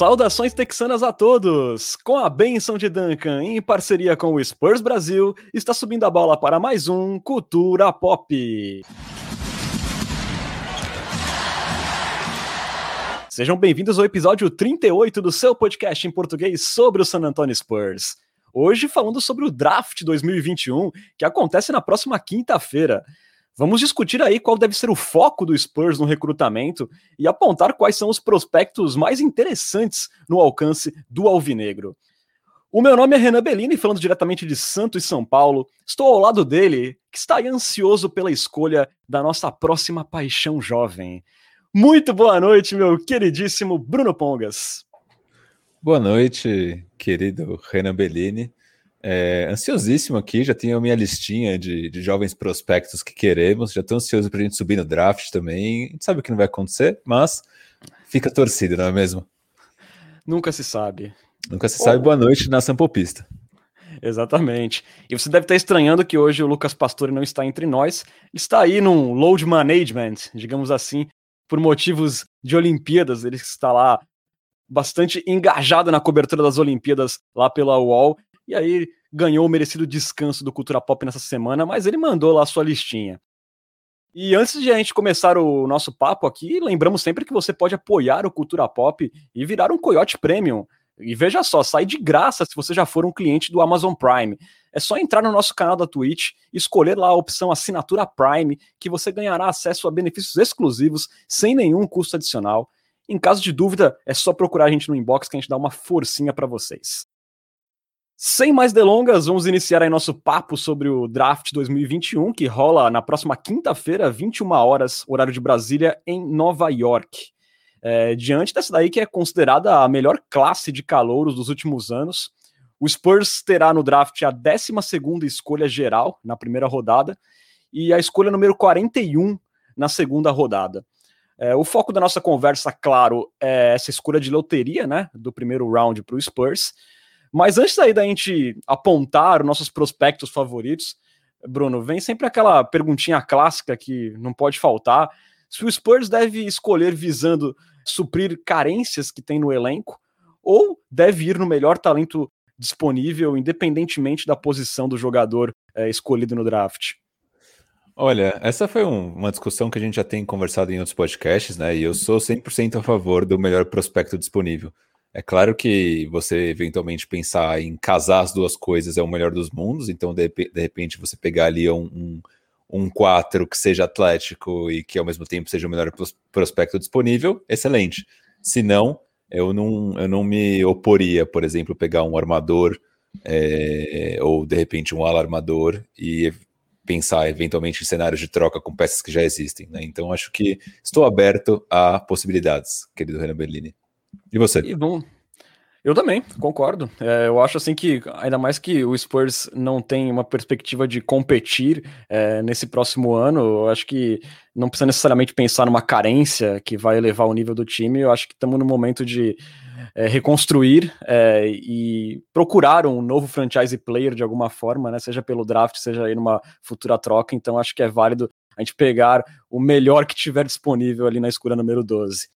Saudações texanas a todos! Com a benção de Duncan, em parceria com o Spurs Brasil, está subindo a bola para mais um Cultura Pop. Sejam bem-vindos ao episódio 38 do seu podcast em português sobre o San Antonio Spurs. Hoje falando sobre o draft 2021, que acontece na próxima quinta-feira. Vamos discutir aí qual deve ser o foco do Spurs no recrutamento e apontar quais são os prospectos mais interessantes no alcance do Alvinegro. O meu nome é Renan Bellini, falando diretamente de Santos e São Paulo. Estou ao lado dele, que está aí ansioso pela escolha da nossa próxima paixão jovem. Muito boa noite, meu queridíssimo Bruno Pongas. Boa noite, querido Renan Bellini. É, ansiosíssimo aqui, já tenho a minha listinha de, de jovens prospectos que queremos, já estou ansioso para a gente subir no draft também. A gente sabe o que não vai acontecer, mas fica torcida, não é mesmo? Nunca se sabe. Nunca se oh. sabe. Boa noite na Sampopista. Exatamente. E você deve estar estranhando que hoje o Lucas Pastore não está entre nós. está aí num load management, digamos assim, por motivos de Olimpíadas. Ele está lá bastante engajado na cobertura das Olimpíadas lá pela UOL e aí ganhou o merecido descanso do Cultura Pop nessa semana, mas ele mandou lá a sua listinha. E antes de a gente começar o nosso papo aqui, lembramos sempre que você pode apoiar o Cultura Pop e virar um Coyote Premium. E veja só, sai de graça se você já for um cliente do Amazon Prime. É só entrar no nosso canal da Twitch, escolher lá a opção Assinatura Prime, que você ganhará acesso a benefícios exclusivos sem nenhum custo adicional. Em caso de dúvida, é só procurar a gente no inbox que a gente dá uma forcinha para vocês. Sem mais delongas, vamos iniciar aí nosso papo sobre o draft 2021, que rola na próxima quinta-feira, 21 horas, horário de Brasília, em Nova York. É, diante dessa daí que é considerada a melhor classe de calouros dos últimos anos, o Spurs terá no draft a 12 escolha geral na primeira rodada e a escolha número 41 na segunda rodada. É, o foco da nossa conversa, claro, é essa escolha de loteria, né, do primeiro round para o Spurs. Mas antes aí da gente apontar nossos prospectos favoritos, Bruno, vem sempre aquela perguntinha clássica que não pode faltar. Se o Spurs deve escolher visando suprir carências que tem no elenco, ou deve ir no melhor talento disponível, independentemente da posição do jogador é, escolhido no draft? Olha, essa foi um, uma discussão que a gente já tem conversado em outros podcasts, né? E eu sou 100% a favor do melhor prospecto disponível. É claro que você eventualmente pensar em casar as duas coisas é o melhor dos mundos, então de, de repente você pegar ali um, um, um 4 que seja atlético e que ao mesmo tempo seja o melhor prospecto disponível, excelente. Se não, eu não, eu não me oporia, por exemplo, pegar um armador é, ou de repente um alarmador e pensar eventualmente em cenários de troca com peças que já existem. Né? Então acho que estou aberto a possibilidades, querido Renan Bellini. E você? E bom, eu também, concordo. É, eu acho assim que, ainda mais que o Spurs não tem uma perspectiva de competir é, nesse próximo ano, eu acho que não precisa necessariamente pensar numa carência que vai elevar o nível do time. Eu acho que estamos no momento de é, reconstruir é, e procurar um novo franchise player de alguma forma, né? Seja pelo draft, seja aí numa futura troca. Então acho que é válido a gente pegar o melhor que tiver disponível ali na escura número 12.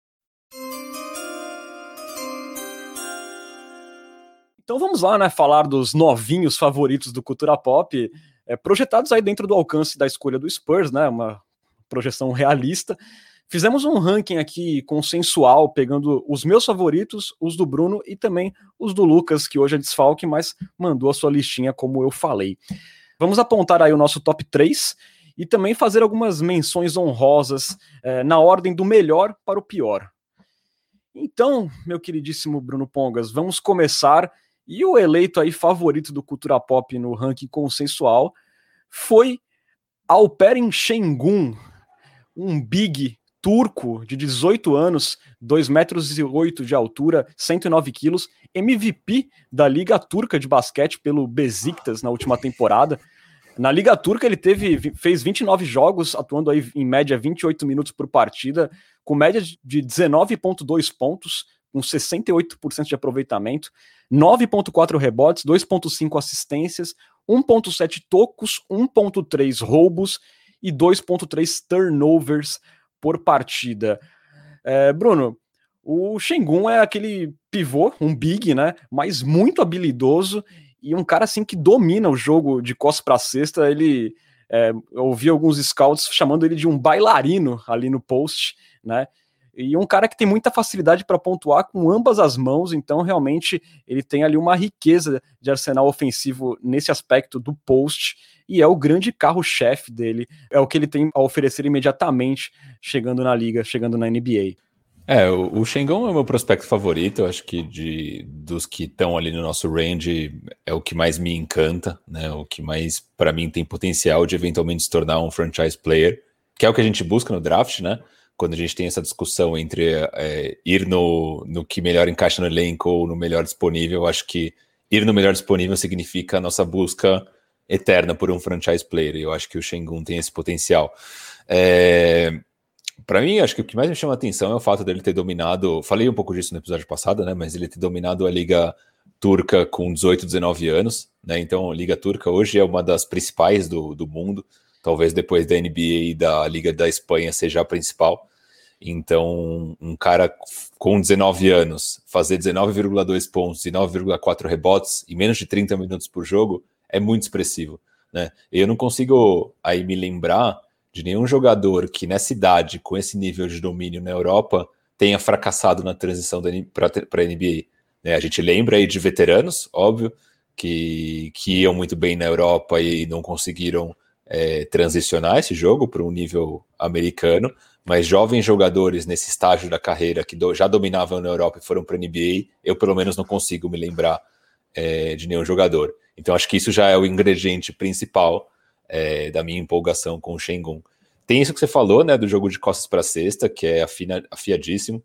Então vamos lá, né, falar dos novinhos favoritos do Cultura Pop, é, projetados aí dentro do alcance da escolha do Spurs, né, uma projeção realista. Fizemos um ranking aqui consensual, pegando os meus favoritos, os do Bruno e também os do Lucas, que hoje é desfalque, mas mandou a sua listinha como eu falei. Vamos apontar aí o nosso top 3 e também fazer algumas menções honrosas é, na ordem do melhor para o pior. Então, meu queridíssimo Bruno Pongas, vamos começar e o eleito aí favorito do Cultura Pop no ranking consensual foi Alperen Şengün, um big turco de 18 anos, 2 metros e 8 de altura, 109 quilos, MVP da Liga Turca de Basquete pelo Besiktas na última temporada. Na Liga Turca ele teve fez 29 jogos, atuando aí em média 28 minutos por partida, com média de 19.2 pontos, com 68% de aproveitamento, 9.4 rebotes, 2.5 assistências, 1.7 tocos, 1.3 roubos e 2.3 turnovers por partida. É, Bruno, O Shengun é aquele pivô, um big, né? Mas muito habilidoso e um cara assim que domina o jogo de costas para cesta. Ele é, eu ouvi alguns scouts chamando ele de um bailarino ali no post, né? E um cara que tem muita facilidade para pontuar com ambas as mãos, então realmente ele tem ali uma riqueza de arsenal ofensivo nesse aspecto do post e é o grande carro-chefe dele, é o que ele tem a oferecer imediatamente chegando na liga, chegando na NBA. É, o, o Shengon é o meu prospecto favorito, eu acho que de, dos que estão ali no nosso range é o que mais me encanta, né? O que mais para mim tem potencial de eventualmente se tornar um franchise player, que é o que a gente busca no draft, né? Quando a gente tem essa discussão entre é, ir no, no que melhor encaixa no elenco ou no melhor disponível, acho que ir no melhor disponível significa a nossa busca eterna por um franchise player. E eu acho que o Shengun tem esse potencial. É, para mim, acho que o que mais me chama a atenção é o fato dele ter dominado. Falei um pouco disso no episódio passado, né? Mas ele ter dominado a Liga Turca com 18, 19 anos, né? Então, a Liga Turca hoje é uma das principais do, do mundo. Talvez depois da NBA e da Liga da Espanha seja a principal. Então, um cara com 19 anos fazer 19,2 pontos e 9,4 rebotes em menos de 30 minutos por jogo é muito expressivo, né? Eu não consigo aí me lembrar de nenhum jogador que nessa idade, com esse nível de domínio na Europa, tenha fracassado na transição para a NBA. Né? A gente lembra aí de veteranos, óbvio, que, que iam muito bem na Europa e não conseguiram é, transicionar esse jogo para um nível americano, mas jovens jogadores nesse estágio da carreira que do, já dominavam na Europa e foram para a NBA, eu pelo menos não consigo me lembrar é, de nenhum jogador. Então acho que isso já é o ingrediente principal é, da minha empolgação com o Shengun. Tem isso que você falou, né, do jogo de costas para cesta, que é afina, afiadíssimo.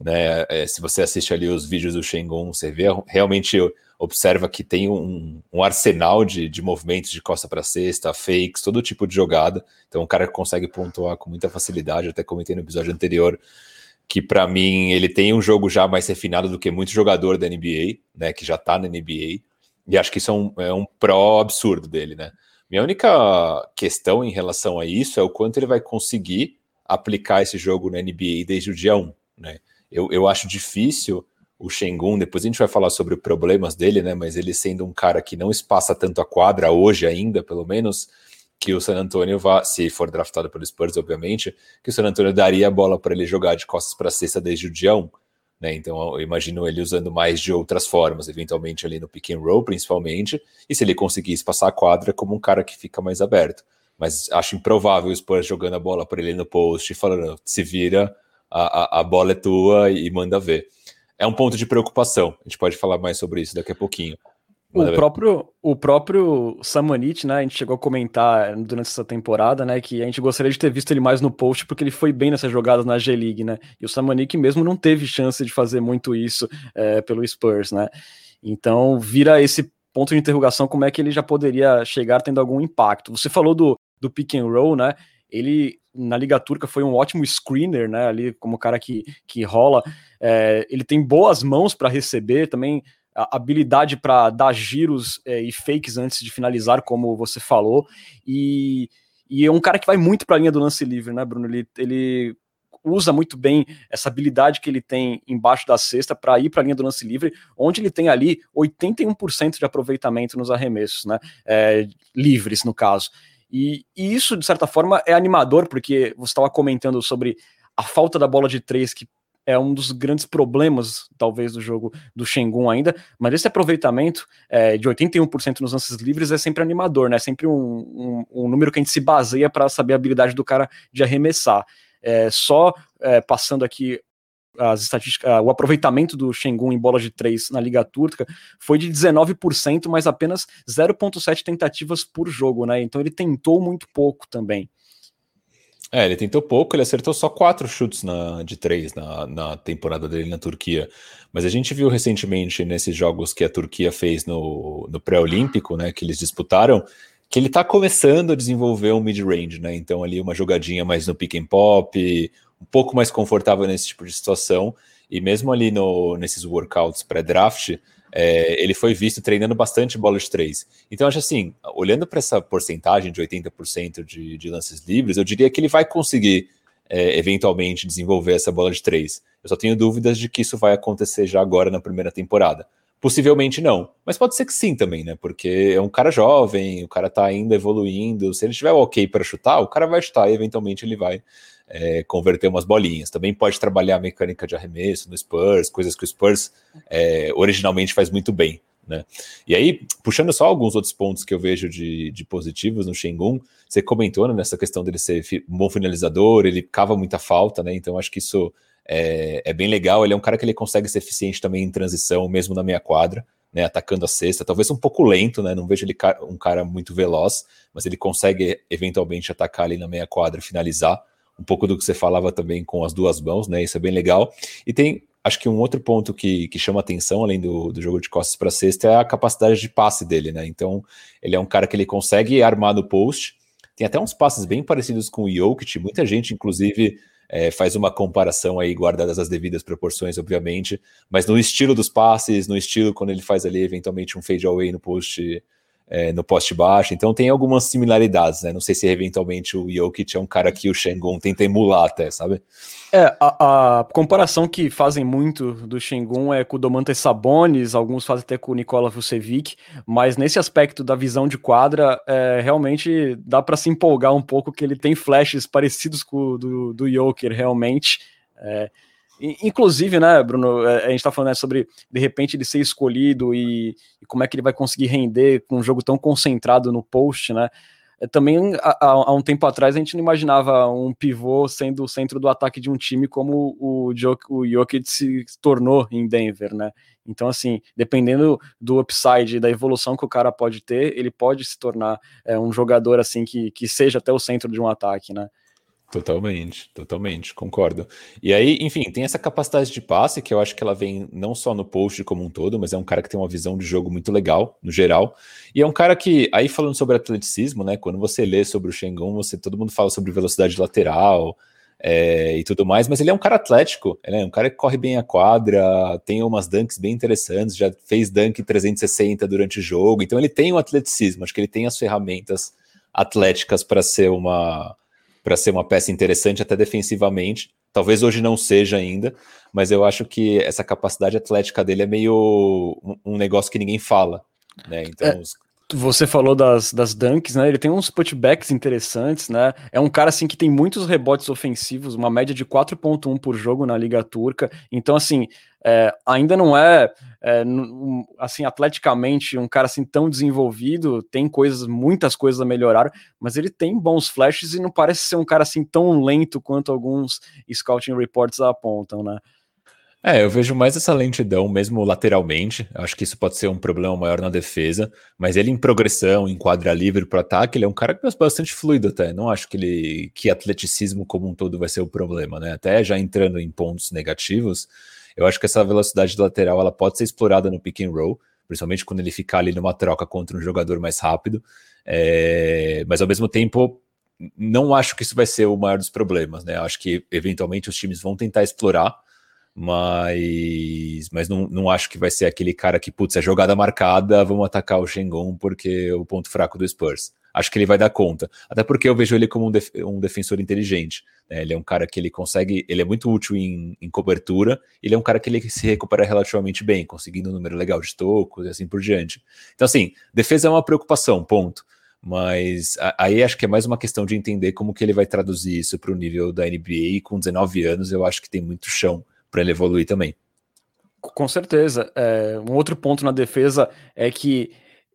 Né? É, se você assiste ali os vídeos do Shengun, você vê realmente observa que tem um, um arsenal de, de movimentos de costa para cesta, fakes, todo tipo de jogada. Então, um cara que consegue pontuar com muita facilidade. até comentei no episódio anterior que para mim ele tem um jogo já mais refinado do que muito jogador da NBA, né, que já tá na NBA. E acho que isso é um, é um pró absurdo dele, né? Minha única questão em relação a isso é o quanto ele vai conseguir aplicar esse jogo na NBA desde o dia 1. Né? Eu, eu acho difícil o Shengun, depois a gente vai falar sobre os problemas dele, né? Mas ele sendo um cara que não espaça tanto a quadra hoje ainda, pelo menos, que o San Antonio vá, se for draftado pelo Spurs, obviamente, que o San Antonio daria a bola para ele jogar de costas para cesta desde o dia 1. Né? Então eu imagino ele usando mais de outras formas, eventualmente ali no pick and roll, principalmente, e se ele conseguisse passar a quadra como um cara que fica mais aberto. Mas acho improvável o Spurs jogando a bola para ele no post e falando: se vira, a, a, a bola é tua e manda ver. É um ponto de preocupação. A gente pode falar mais sobre isso daqui a pouquinho. O próprio, o próprio Samanit, né? A gente chegou a comentar durante essa temporada, né? Que a gente gostaria de ter visto ele mais no post, porque ele foi bem nessas jogadas na G-League, né? E o Samanit mesmo não teve chance de fazer muito isso é, pelo Spurs, né? Então vira esse ponto de interrogação como é que ele já poderia chegar tendo algum impacto. Você falou do, do pick and roll, né? Ele na Liga Turca foi um ótimo screener, né? Ali como cara que, que rola. É, ele tem boas mãos para receber também habilidade para dar giros é, e fakes antes de finalizar, como você falou, e, e é um cara que vai muito para a linha do lance livre, né, Bruno? Ele, ele usa muito bem essa habilidade que ele tem embaixo da cesta para ir para a linha do lance livre, onde ele tem ali 81% de aproveitamento nos arremessos, né? É, livres, no caso. E, e, isso, de certa forma, é animador, porque você estava comentando sobre a falta da bola de três que é um dos grandes problemas, talvez, do jogo do Shengun ainda, mas esse aproveitamento é, de 81% nos lances livres é sempre animador, né? É sempre um, um, um número que a gente se baseia para saber a habilidade do cara de arremessar. É, só é, passando aqui as estatísticas, o aproveitamento do Shengun em bola de três na Liga Turca foi de 19%, mas apenas 0,7 tentativas por jogo, né? Então ele tentou muito pouco também. É, ele tentou pouco, ele acertou só quatro chutes na, de três na, na temporada dele na Turquia. Mas a gente viu recentemente nesses jogos que a Turquia fez no, no pré-olímpico, né, que eles disputaram, que ele tá começando a desenvolver um mid-range, né? Então ali uma jogadinha mais no pick and pop, um pouco mais confortável nesse tipo de situação. E mesmo ali no, nesses workouts pré-draft, é, ele foi visto treinando bastante bola de três. Então, acho assim, olhando para essa porcentagem de 80% de, de lances livres, eu diria que ele vai conseguir é, eventualmente desenvolver essa bola de três. Eu só tenho dúvidas de que isso vai acontecer já agora na primeira temporada. Possivelmente não, mas pode ser que sim também, né? Porque é um cara jovem, o cara tá ainda evoluindo. Se ele tiver ok para chutar, o cara vai chutar e eventualmente ele vai é, converter umas bolinhas. Também pode trabalhar a mecânica de arremesso no Spurs, coisas que o Spurs é, originalmente faz muito bem. Né? E aí, puxando só alguns outros pontos que eu vejo de, de positivos no Shengun, você comentou né, nessa questão dele ser um bom finalizador, ele cava muita falta, né? Então acho que isso é, é, bem legal. Ele é um cara que ele consegue ser eficiente também em transição, mesmo na meia quadra, né? Atacando a cesta, talvez um pouco lento, né? Não vejo ele um cara muito veloz, mas ele consegue eventualmente atacar ali na meia quadra e finalizar. Um pouco do que você falava também com as duas mãos, né? Isso é bem legal. E tem acho que um outro ponto que, que chama atenção, além do, do jogo de costas para cesta, é a capacidade de passe dele, né? Então, ele é um cara que ele consegue armar no post. Tem até uns passes bem parecidos com o Jokic. Muita gente, inclusive, é, faz uma comparação aí, guardadas as devidas proporções, obviamente. Mas no estilo dos passes, no estilo quando ele faz ali, eventualmente, um fade away no post é, no poste baixo, então tem algumas similaridades, né? Não sei se eventualmente o Jokic é um cara que o Shengun tenta emular até, sabe? É, a, a comparação que fazem muito do Shengun é com o Domantas Sabonis, alguns fazem até com o Nikola Vucevic, mas nesse aspecto da visão de quadra, é, realmente dá para se empolgar um pouco que ele tem flashes parecidos com o do, do Joker, realmente. É, Inclusive, né, Bruno, é, a gente tá falando né, sobre de repente ele ser escolhido e, e, como é que ele vai conseguir render com um jogo tão concentrado no post, né? É, também há, há, um tempo atrás a gente não imaginava um pivô sendo o centro do ataque de um time como o, o Jokic se tornou em Denver, né? Então, assim, dependendo do upside, da evolução que o cara pode ter, ele pode se tornar é, um jogador assim que, que seja até o centro de um ataque, né? Totalmente, totalmente, concordo. E aí, enfim, tem essa capacidade de passe que eu acho que ela vem não só no post como um todo, mas é um cara que tem uma visão de jogo muito legal, no geral. E é um cara que, aí falando sobre atleticismo, né? Quando você lê sobre o Shengun, você todo mundo fala sobre velocidade lateral é, e tudo mais, mas ele é um cara atlético, é um cara que corre bem a quadra, tem umas dunks bem interessantes, já fez dunk 360 durante o jogo, então ele tem um atleticismo, acho que ele tem as ferramentas atléticas para ser uma para ser uma peça interessante até defensivamente. Talvez hoje não seja ainda, mas eu acho que essa capacidade atlética dele é meio um, negócio que ninguém fala, né? Então, é, os... Você falou das, das dunks, né? Ele tem uns putbacks interessantes, né? É um cara assim que tem muitos rebotes ofensivos, uma média de 4.1 por jogo na Liga Turca. Então, assim, é, ainda não é, é um, assim atleticamente um cara assim tão desenvolvido, tem coisas, muitas coisas a melhorar, mas ele tem bons flashes e não parece ser um cara assim tão lento quanto alguns scouting reports apontam, né? É, eu vejo mais essa lentidão mesmo lateralmente. Acho que isso pode ser um problema maior na defesa, mas ele em progressão, em quadra livre para ataque, ele é um cara que é bastante fluido até. Não acho que ele que atleticismo como um todo vai ser o problema, né? Até já entrando em pontos negativos, eu acho que essa velocidade lateral ela pode ser explorada no pick and roll, principalmente quando ele ficar ali numa troca contra um jogador mais rápido. É, mas ao mesmo tempo, não acho que isso vai ser o maior dos problemas, né? Acho que eventualmente os times vão tentar explorar, mas, mas não, não acho que vai ser aquele cara que, putz, é jogada marcada, vamos atacar o Shengon porque é o ponto fraco do Spurs acho que ele vai dar conta. Até porque eu vejo ele como um, def um defensor inteligente. Né? Ele é um cara que ele consegue, ele é muito útil em, em, cobertura, ele é um cara que ele se recupera relativamente bem, conseguindo um número legal de tocos e assim por diante. Então, assim, defesa é uma preocupação, ponto. Mas aí acho que é mais uma questão de entender como que ele vai traduzir isso para o nível da NBA e com 19 anos eu acho que tem muito chão para ele evoluir também. Com certeza. É, um outro ponto na defesa é que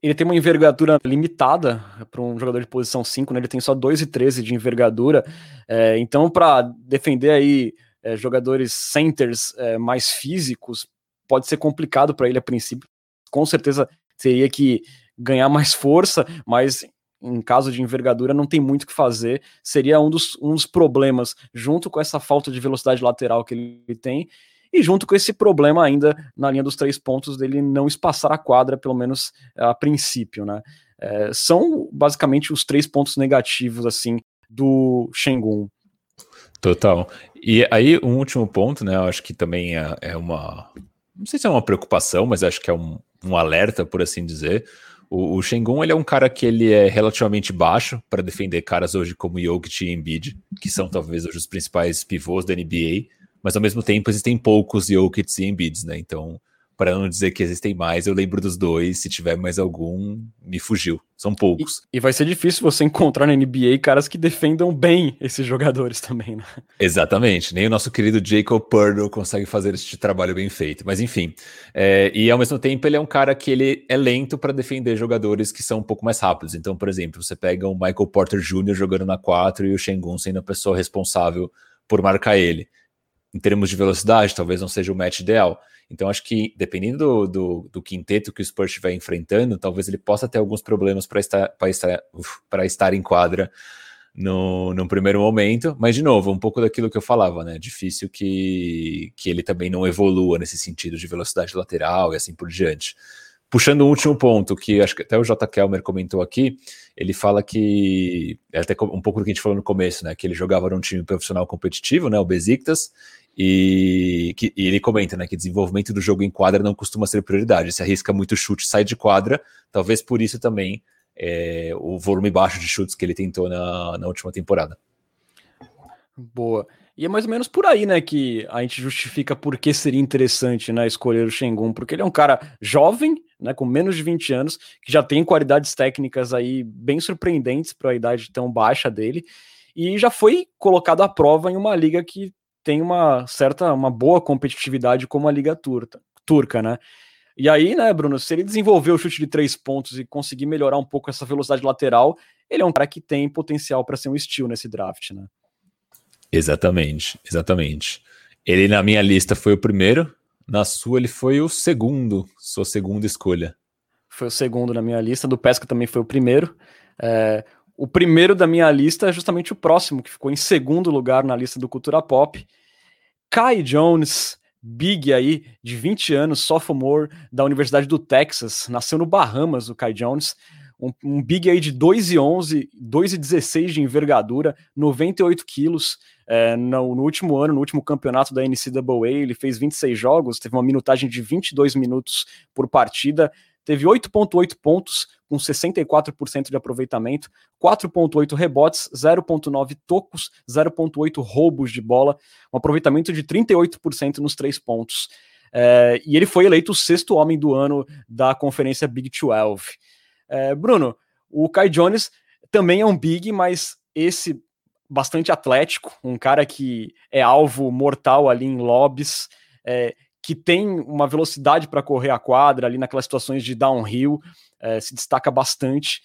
ele tem uma envergadura limitada para um jogador de posição 5, né? Ele tem só 2,13 de envergadura. É, então, para defender aí é, jogadores centers é, mais físicos, pode ser complicado para ele a princípio. Com certeza teria que ganhar mais força, mas em caso de envergadura não tem muito o que fazer. Seria um dos, um dos problemas, junto com essa falta de velocidade lateral que ele tem e junto com esse problema ainda na linha dos três pontos dele não espaçar a quadra, pelo menos a princípio, né? É, são basicamente os três pontos negativos assim do Shengun. Total. E aí um último ponto, né? Eu acho que também é, é uma, não sei se é uma preocupação, mas acho que é um, um alerta, por assim dizer. O, o Shengun ele é um cara que ele é relativamente baixo para defender caras hoje como Jokic e Embiid, que são talvez hoje os principais pivôs da NBA, mas ao mesmo tempo existem poucos Jokic e Embiids, né? Então para não dizer que existem mais, eu lembro dos dois. Se tiver mais algum, me fugiu. São poucos. E, e, vai ser difícil você encontrar na NBA caras que defendam bem esses jogadores também, né? Exatamente. Nem o nosso querido Jacob Purdo consegue fazer esse trabalho bem feito. Mas enfim. É, e ao mesmo tempo, ele é um cara que ele é lento para defender jogadores que são um pouco mais rápidos. Então, por exemplo, você pega o Michael Porter Jr. jogando na 4 e o Shengun sendo a pessoa responsável por marcar ele. Em termos de velocidade, talvez não seja o match ideal. Então, acho que dependendo do, do, do, quinteto que o Spurs estiver enfrentando, talvez ele possa ter alguns problemas para estar, estar, estar em quadra no, no primeiro momento. Mas, de novo, um pouco daquilo que eu falava, né? Difícil que, que ele também não evolua nesse sentido de velocidade lateral e assim por diante. Puxando o um último ponto, que acho que até o J. Kelmer comentou aqui, ele fala que, é até um pouco do que a gente falou no começo, né, que ele jogava num time profissional competitivo, né, o Besiktas, e, que, e ele comenta né, que desenvolvimento do jogo em quadra não costuma ser prioridade. Se arrisca muito chute, sai de quadra. Talvez por isso também é, o volume baixo de chutes que ele tentou na, na última temporada. Boa. E é mais ou menos por aí, né, que a gente justifica por que seria interessante, né, escolher o Shengun, porque ele é um cara jovem, né, com menos de 20 anos, que já tem qualidades técnicas aí bem surpreendentes para a idade tão baixa dele, e já foi colocado à prova em uma liga que tem uma certa, uma boa competitividade como a Liga Turca, turca né? E aí, né, Bruno, se ele desenvolver o chute de três pontos e conseguir melhorar um pouco essa velocidade lateral, ele é um cara que tem potencial para ser um steal nesse draft, né? Exatamente, exatamente. Ele na minha lista foi o primeiro, na sua ele foi o segundo, sua segunda escolha. Foi o segundo na minha lista, do Pesca também foi o primeiro. É, o primeiro da minha lista é justamente o próximo, que ficou em segundo lugar na lista do Cultura Pop. Kai Jones, big aí, de 20 anos, sophomore da Universidade do Texas, nasceu no Bahamas, o Kai Jones. Um, um big aí de 2,11, 2,16 de envergadura, 98 quilos. É, no, no, último ano, no último campeonato da NCAA, ele fez 26 jogos, teve uma minutagem de 22 minutos por partida, teve 8,8 pontos, com 64% de aproveitamento, 4,8 rebotes, 0,9 tocos, 0,8 roubos de bola, um aproveitamento de 38% nos três pontos. É, e ele foi eleito o sexto homem do ano da conferência Big 12. É, Bruno, o Kai Jones também é um big, mas esse bastante atlético, um cara que é alvo mortal ali em lobbies, é, que tem uma velocidade para correr a quadra ali naquelas situações de downhill, é, se destaca bastante.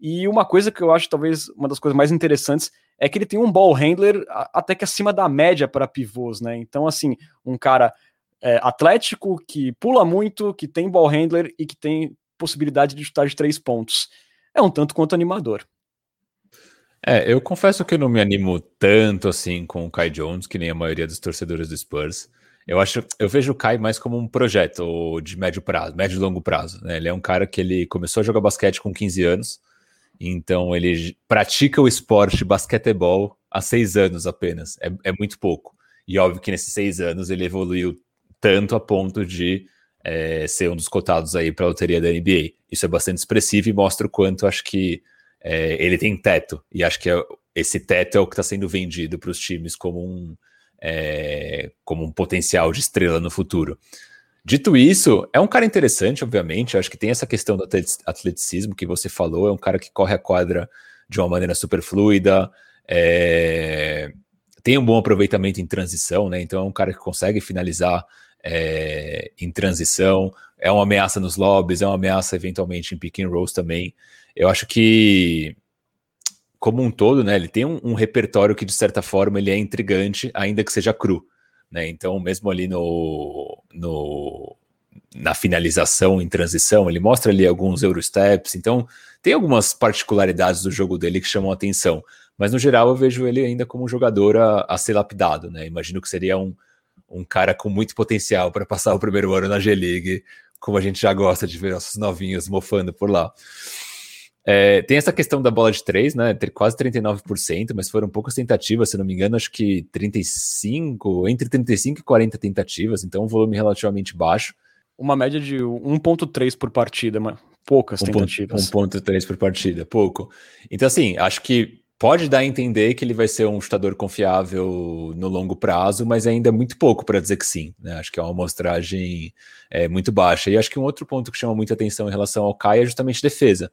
E uma coisa que eu acho talvez uma das coisas mais interessantes é que ele tem um ball handler até que acima da média para pivôs, né? Então, assim, um cara é, atlético que pula muito, que tem ball handler e que tem possibilidade de chutar de três pontos. É um tanto quanto animador. É, eu confesso que eu não me animo tanto assim com o Kai Jones, que nem a maioria dos torcedores do Spurs. Eu acho, eu vejo o Kai mais como um projeto de médio prazo, médio e longo prazo. Né? Ele é um cara que ele começou a jogar basquete com 15 anos, então ele pratica o esporte basquetebol há seis anos apenas. É, é muito pouco. E óbvio que nesses seis anos ele evoluiu tanto a ponto de é, ser um dos cotados aí para a loteria da NBA. Isso é bastante expressivo e mostra o quanto acho que é, ele tem teto. E acho que é, esse teto é o que está sendo vendido para os times como um é, como um potencial de estrela no futuro. Dito isso, é um cara interessante, obviamente. acho que tem essa questão do atleticismo que você falou. É um cara que corre a quadra de uma maneira super fluida, é, tem um bom aproveitamento em transição, né? Então é um cara que consegue finalizar é, em transição, é uma ameaça nos lobbies, é uma ameaça eventualmente em pick and rolls também. Eu acho que como um todo, né, ele tem um, um, repertório que de certa forma ele é intrigante, ainda que seja cru, né? Então, mesmo ali no, no na finalização em transição, ele mostra ali alguns Eurosteps, então tem algumas particularidades do jogo dele que chamam atenção, mas no geral eu vejo ele ainda como um jogador a, a ser lapidado, né? Imagino que seria um, um cara com muito potencial para passar o primeiro ano na G-League, como a gente já gosta de ver nossos novinhos mofando por lá. É, tem essa questão da bola de três, né? Quase 39%, mas foram poucas tentativas, se não me engano, acho que 35, entre 35 e 40 tentativas, então um volume relativamente baixo. Uma média de 1,3 por partida, poucas tentativas. 1.3 por partida, pouco. Então, assim, acho que pode dar a entender que ele vai ser um chutador confiável no longo prazo, mas ainda é muito pouco para dizer que sim. Né? Acho que é uma amostragem é, muito baixa. E acho que um outro ponto que chama muita atenção em relação ao Kai é justamente defesa.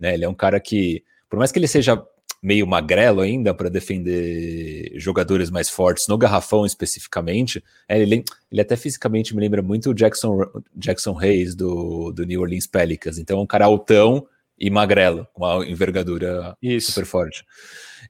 Né? Ele é um cara que, por mais que ele seja meio magrelo ainda para defender jogadores mais fortes, no garrafão especificamente. É, ele, ele até fisicamente me lembra muito o Jackson, Jackson Hayes do, do New Orleans Pelicans. Então é um cara altão e magrelo, com uma envergadura isso. super forte.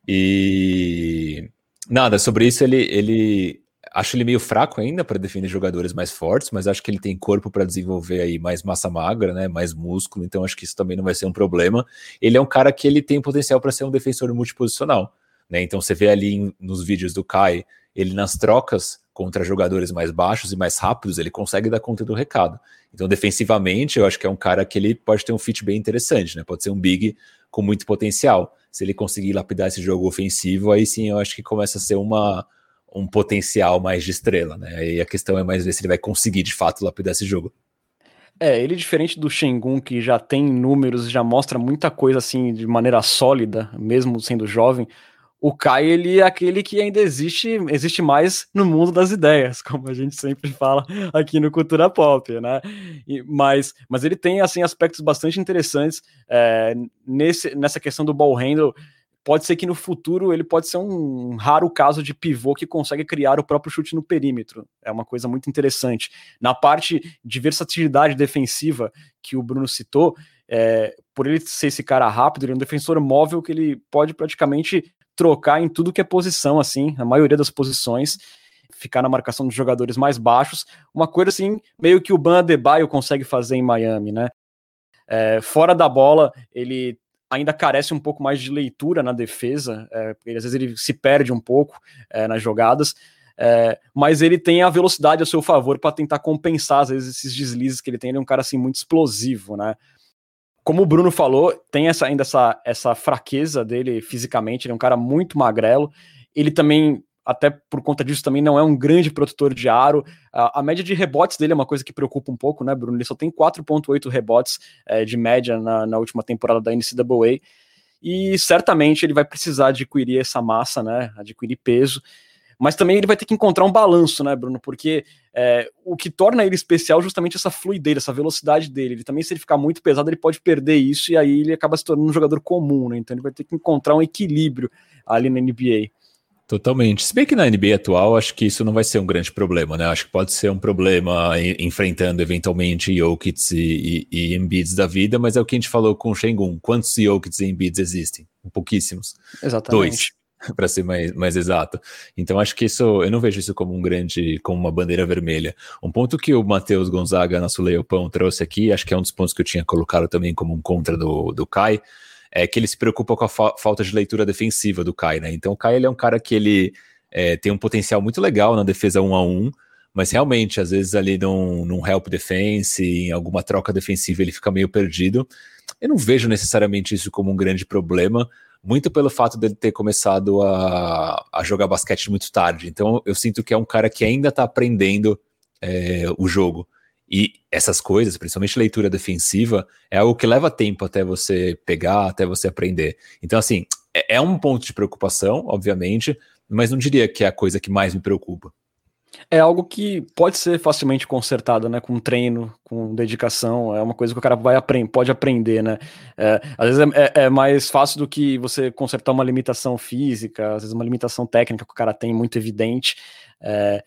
E nada, sobre isso ele, ele acho ele meio fraco ainda para defender jogadores mais fortes, mas acho que ele tem corpo para desenvolver aí mais massa magra, né, mais músculo, então acho que isso também não vai ser um problema. Ele é um cara que ele tem potencial para ser um defensor multiposicional, né? Então você vê ali em, nos vídeos do Kai, ele nas trocas contra jogadores mais baixos e mais rápidos, ele consegue dar conta do recado. Então defensivamente, eu acho que é um cara que ele pode ter um fit bem interessante, né? Pode ser um big com muito potencial. Se ele conseguir lapidar esse jogo ofensivo, aí sim eu acho que começa a ser uma um potencial mais de estrela, né? Aí a questão é mais ver se ele vai conseguir de fato lapidar esse jogo. É, ele diferente do Shengun, que já tem números, já mostra muita coisa assim de maneira sólida, mesmo sendo jovem. O Kai, ele é aquele que ainda existe, existe mais no mundo das ideias, como a gente sempre fala aqui no Cultura Pop, né? E, mas, mas ele tem, assim, aspectos bastante interessantes é, nesse, nessa questão do ball handle, pode ser que no futuro ele pode ser um raro caso de pivô que consegue criar o próprio chute no perímetro. É uma coisa muito interessante. Na parte de versatilidade defensiva que o Bruno citou, é, por ele ser esse cara rápido, ele é um defensor móvel que ele pode praticamente trocar em tudo que é posição, assim, a maioria das posições, ficar na marcação dos jogadores mais baixos, uma coisa assim, meio que o Ban Adebayo consegue fazer em Miami, né? É, fora da bola, ele ainda carece um pouco mais de leitura na defesa, é, às vezes ele se perde um pouco é, nas jogadas, é, mas ele tem a velocidade a seu favor para tentar compensar às vezes esses deslizes que ele tem. Ele é um cara assim muito explosivo, né? Como o Bruno falou, tem essa, ainda essa, essa fraqueza dele fisicamente. Ele é um cara muito magrelo. Ele também até por conta disso também não é um grande protetor de aro. A, a, média de rebotes dele é uma coisa que preocupa um pouco, né, Bruno? Ele só tem 4,8 rebotes é, de média na, na, última temporada da NCAA. E certamente ele vai precisar adquirir essa massa, né? Adquirir peso. Mas também ele vai ter que encontrar um balanço, né, Bruno? Porque é, o que torna ele especial é justamente essa fluidez, essa velocidade dele. Ele também, se ele ficar muito pesado, ele pode perder isso e aí ele acaba se tornando um jogador comum, né? Então ele vai ter que encontrar um equilíbrio ali na NBA. Totalmente. Se bem que na NBA atual, acho que isso não vai ser um grande problema, né? Acho que pode ser um problema enfrentando eventualmente Jokic e, e, e Embiids da vida, mas é o que a gente falou com o Shengun. Quantos Jokic e Embiids existem? Pouquíssimos. Exatamente. Dois, para ser mais, mais exato. Então acho que isso, eu não vejo isso como um grande, como uma bandeira vermelha. Um ponto que o Matheus Gonzaga, nosso Leopão, trouxe aqui, acho que é um dos pontos que eu tinha colocado também como um contra do, do Kai, é que ele se preocupa com a fa falta de leitura defensiva do Kai, né? Então o Kai ele é um cara que ele é, tem um potencial muito legal na defesa um a um, mas realmente, às vezes ali num, num help defense, em alguma troca defensiva, ele fica meio perdido. Eu não vejo necessariamente isso como um grande problema, muito pelo fato dele ter começado a, a jogar basquete muito tarde. Então eu sinto que é um cara que ainda está aprendendo é, o jogo. E essas coisas, principalmente leitura defensiva, é algo que leva tempo até você pegar, até você aprender. Então, assim, é, é um ponto de preocupação, obviamente, mas não diria que é a coisa que mais me preocupa. É algo que pode ser facilmente consertado, né? Com treino, com dedicação. É uma coisa que o cara vai pode aprender, né? É, às vezes é, é, é, mais fácil do que você consertar uma limitação física, às vezes uma limitação técnica que o cara tem muito evidente. É,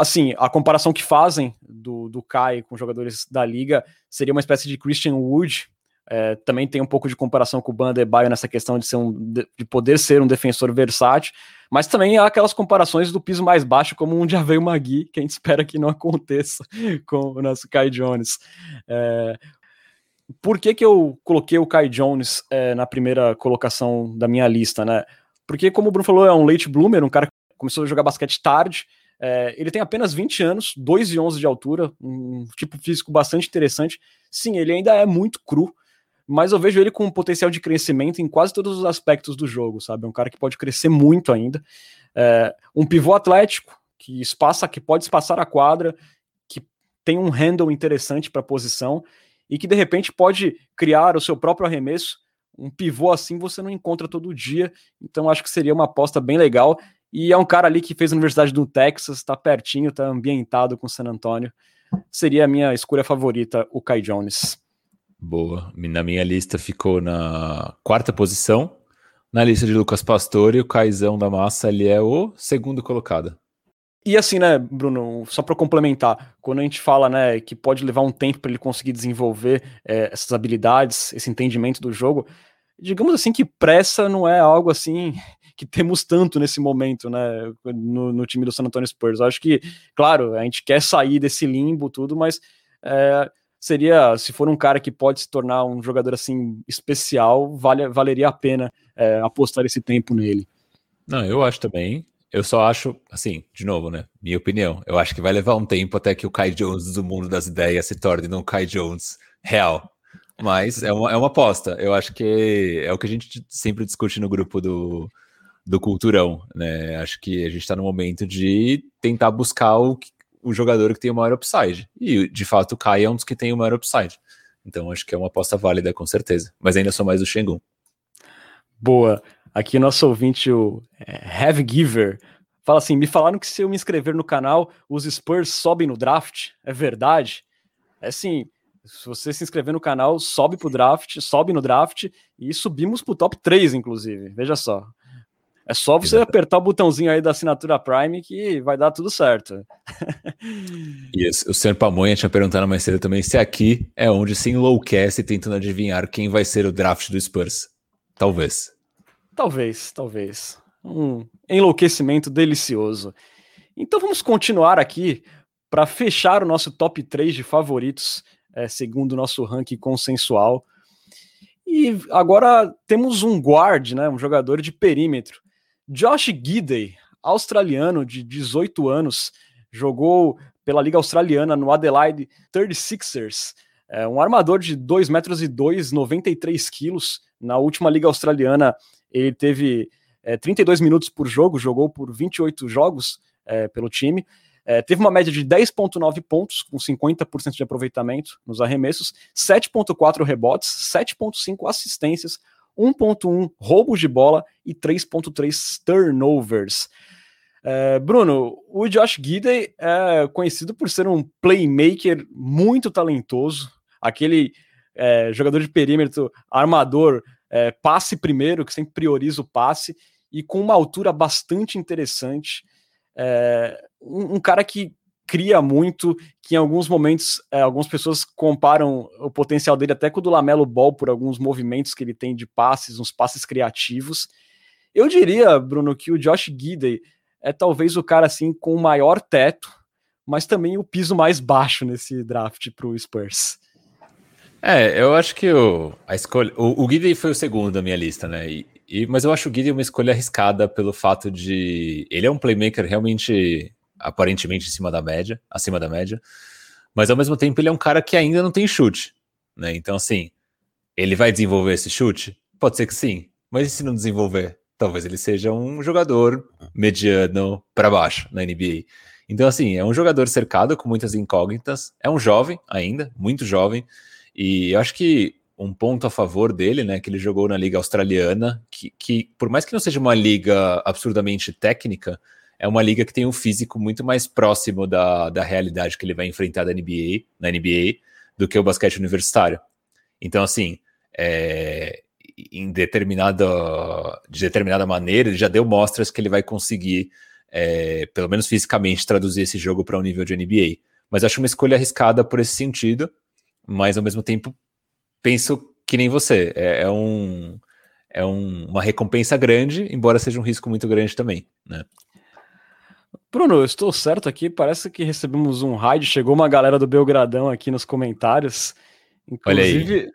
assim, a comparação que fazem do, do Kai com jogadores da liga seria uma espécie de Christian Wood. É, também tem um pouco de comparação com o Ban Adebayo nessa questão de, ser um, de poder ser um defensor versátil, mas também há aquelas comparações do piso mais baixo, como um Javel Magui, que a gente espera que não aconteça com o nosso Kai Jones. É, por que, que eu coloquei o Kai Jones é, na primeira colocação da minha lista, né? Porque, como o Bruno falou, é um late bloomer, um cara que começou a jogar basquete tarde, é, ele tem apenas 20 anos, 2,11 de altura, um tipo físico bastante interessante. Sim, ele ainda é muito cru, mas eu vejo ele com um potencial de crescimento em quase todos os aspectos do jogo, sabe? É um cara que pode crescer muito ainda. É, um pivô atlético, que espaça, que pode espaçar a quadra, que tem um handle interessante para a posição e que de repente pode criar o seu próprio arremesso. Um pivô assim você não encontra todo dia, então acho que seria uma aposta bem legal. E é um cara ali que fez a Universidade do Texas, está pertinho, está ambientado com San Antonio. Seria a minha escolha favorita, o Kai Jones. Boa. Na minha lista ficou na quarta posição. Na lista de Lucas Pastore, o Caizão da Massa, ele é o segundo colocado. E assim, né, Bruno, só para complementar, quando a gente fala, né, que pode levar um tempo para ele conseguir desenvolver é, essas habilidades, esse entendimento do jogo, digamos assim que pressa não é algo assim que temos tanto nesse momento, né, no, no time do San Antonio Spurs. Eu acho que, claro, a gente quer sair desse limbo, tudo, mas é, seria, se for um cara que pode se tornar um jogador assim especial, vale, valeria a pena é, apostar esse tempo nele. Não, eu acho também. Eu só acho, assim, de novo, né? Minha opinião. Eu acho que vai levar um tempo até que o Kai Jones do mundo das ideias se torne um Kai Jones real. Mas é uma, é uma aposta. Eu acho que é o que a gente sempre discute no grupo do, do Culturão, né? Acho que a gente está no momento de tentar buscar o, o jogador que tem o maior upside. E, de fato, o Kai é um dos que tem o maior upside. Então, acho que é uma aposta válida, com certeza. Mas ainda sou mais do Shengun. Boa. Aqui nosso ouvinte, o é, Have Giver, fala assim: me falaram que se eu me inscrever no canal, os Spurs sobem no draft. É verdade? É assim, se você se inscrever no canal, sobe pro draft, sobe no draft e subimos pro top 3, inclusive. Veja só. É só você Exatamente. apertar o botãozinho aí da assinatura Prime que vai dar tudo certo. e o senhor Pamonha tinha perguntado mais cedo também se aqui é onde se enlouquece tentando adivinhar quem vai ser o draft do Spurs. Talvez. Talvez, talvez. Um enlouquecimento delicioso. Então vamos continuar aqui para fechar o nosso top 3 de favoritos, é, segundo o nosso ranking consensual. E agora temos um guard, né, um jogador de perímetro. Josh Gidey, australiano de 18 anos, jogou pela Liga Australiana no Adelaide 36ers. É um armador de 2 metros e 2, 93 quilos. Na última Liga Australiana, ele teve é, 32 minutos por jogo, jogou por 28 jogos é, pelo time. É, teve uma média de 10,9 pontos, com 50% de aproveitamento nos arremessos, 7,4 rebotes, 7,5 assistências, 1,1 roubos de bola e 3,3 turnovers. É, Bruno, o Josh Gidey é conhecido por ser um playmaker muito talentoso, aquele é, jogador de perímetro, armador é, passe primeiro, que sempre prioriza o passe, e com uma altura bastante interessante. É, um, um, cara que cria muito, que em alguns momentos é, algumas pessoas comparam o potencial dele até com o do Lamelo Ball por alguns movimentos que ele tem de passes, uns passes criativos. Eu diria, Bruno, que o Josh Gidey é talvez o cara assim com o maior teto, mas também o piso mais baixo nesse draft para o Spurs. É, eu acho que o, a escolha. O, o Guidi foi o segundo da minha lista, né? E, e, mas eu acho o Guidi uma escolha arriscada pelo fato de. Ele é um playmaker realmente, aparentemente, em cima da média, acima da média. Mas ao mesmo tempo, ele é um cara que ainda não tem chute, né? Então, assim, ele vai desenvolver esse chute? Pode ser que sim. Mas e se não desenvolver? Talvez ele seja um jogador mediano para baixo na NBA. Então, assim, é um jogador cercado com muitas incógnitas. É um jovem ainda, muito jovem. E eu acho que um ponto a favor dele, né, que ele jogou na liga australiana, que, que por mais que não seja uma liga absurdamente técnica, é uma liga que tem um físico muito mais próximo da, da realidade que ele vai enfrentar da NBA, na NBA do que o basquete universitário. Então, assim, é, em determinada, de determinada maneira, ele já deu mostras que ele vai conseguir, é, pelo menos fisicamente, traduzir esse jogo para um nível de NBA. Mas acho uma escolha arriscada por esse sentido mas ao mesmo tempo penso que nem você. É, é um, é um, uma recompensa grande, embora seja um risco muito grande também, né? Bruno, eu estou certo aqui. Parece que recebemos um raid. Chegou uma galera do Belgradão aqui nos comentários. Inclusive,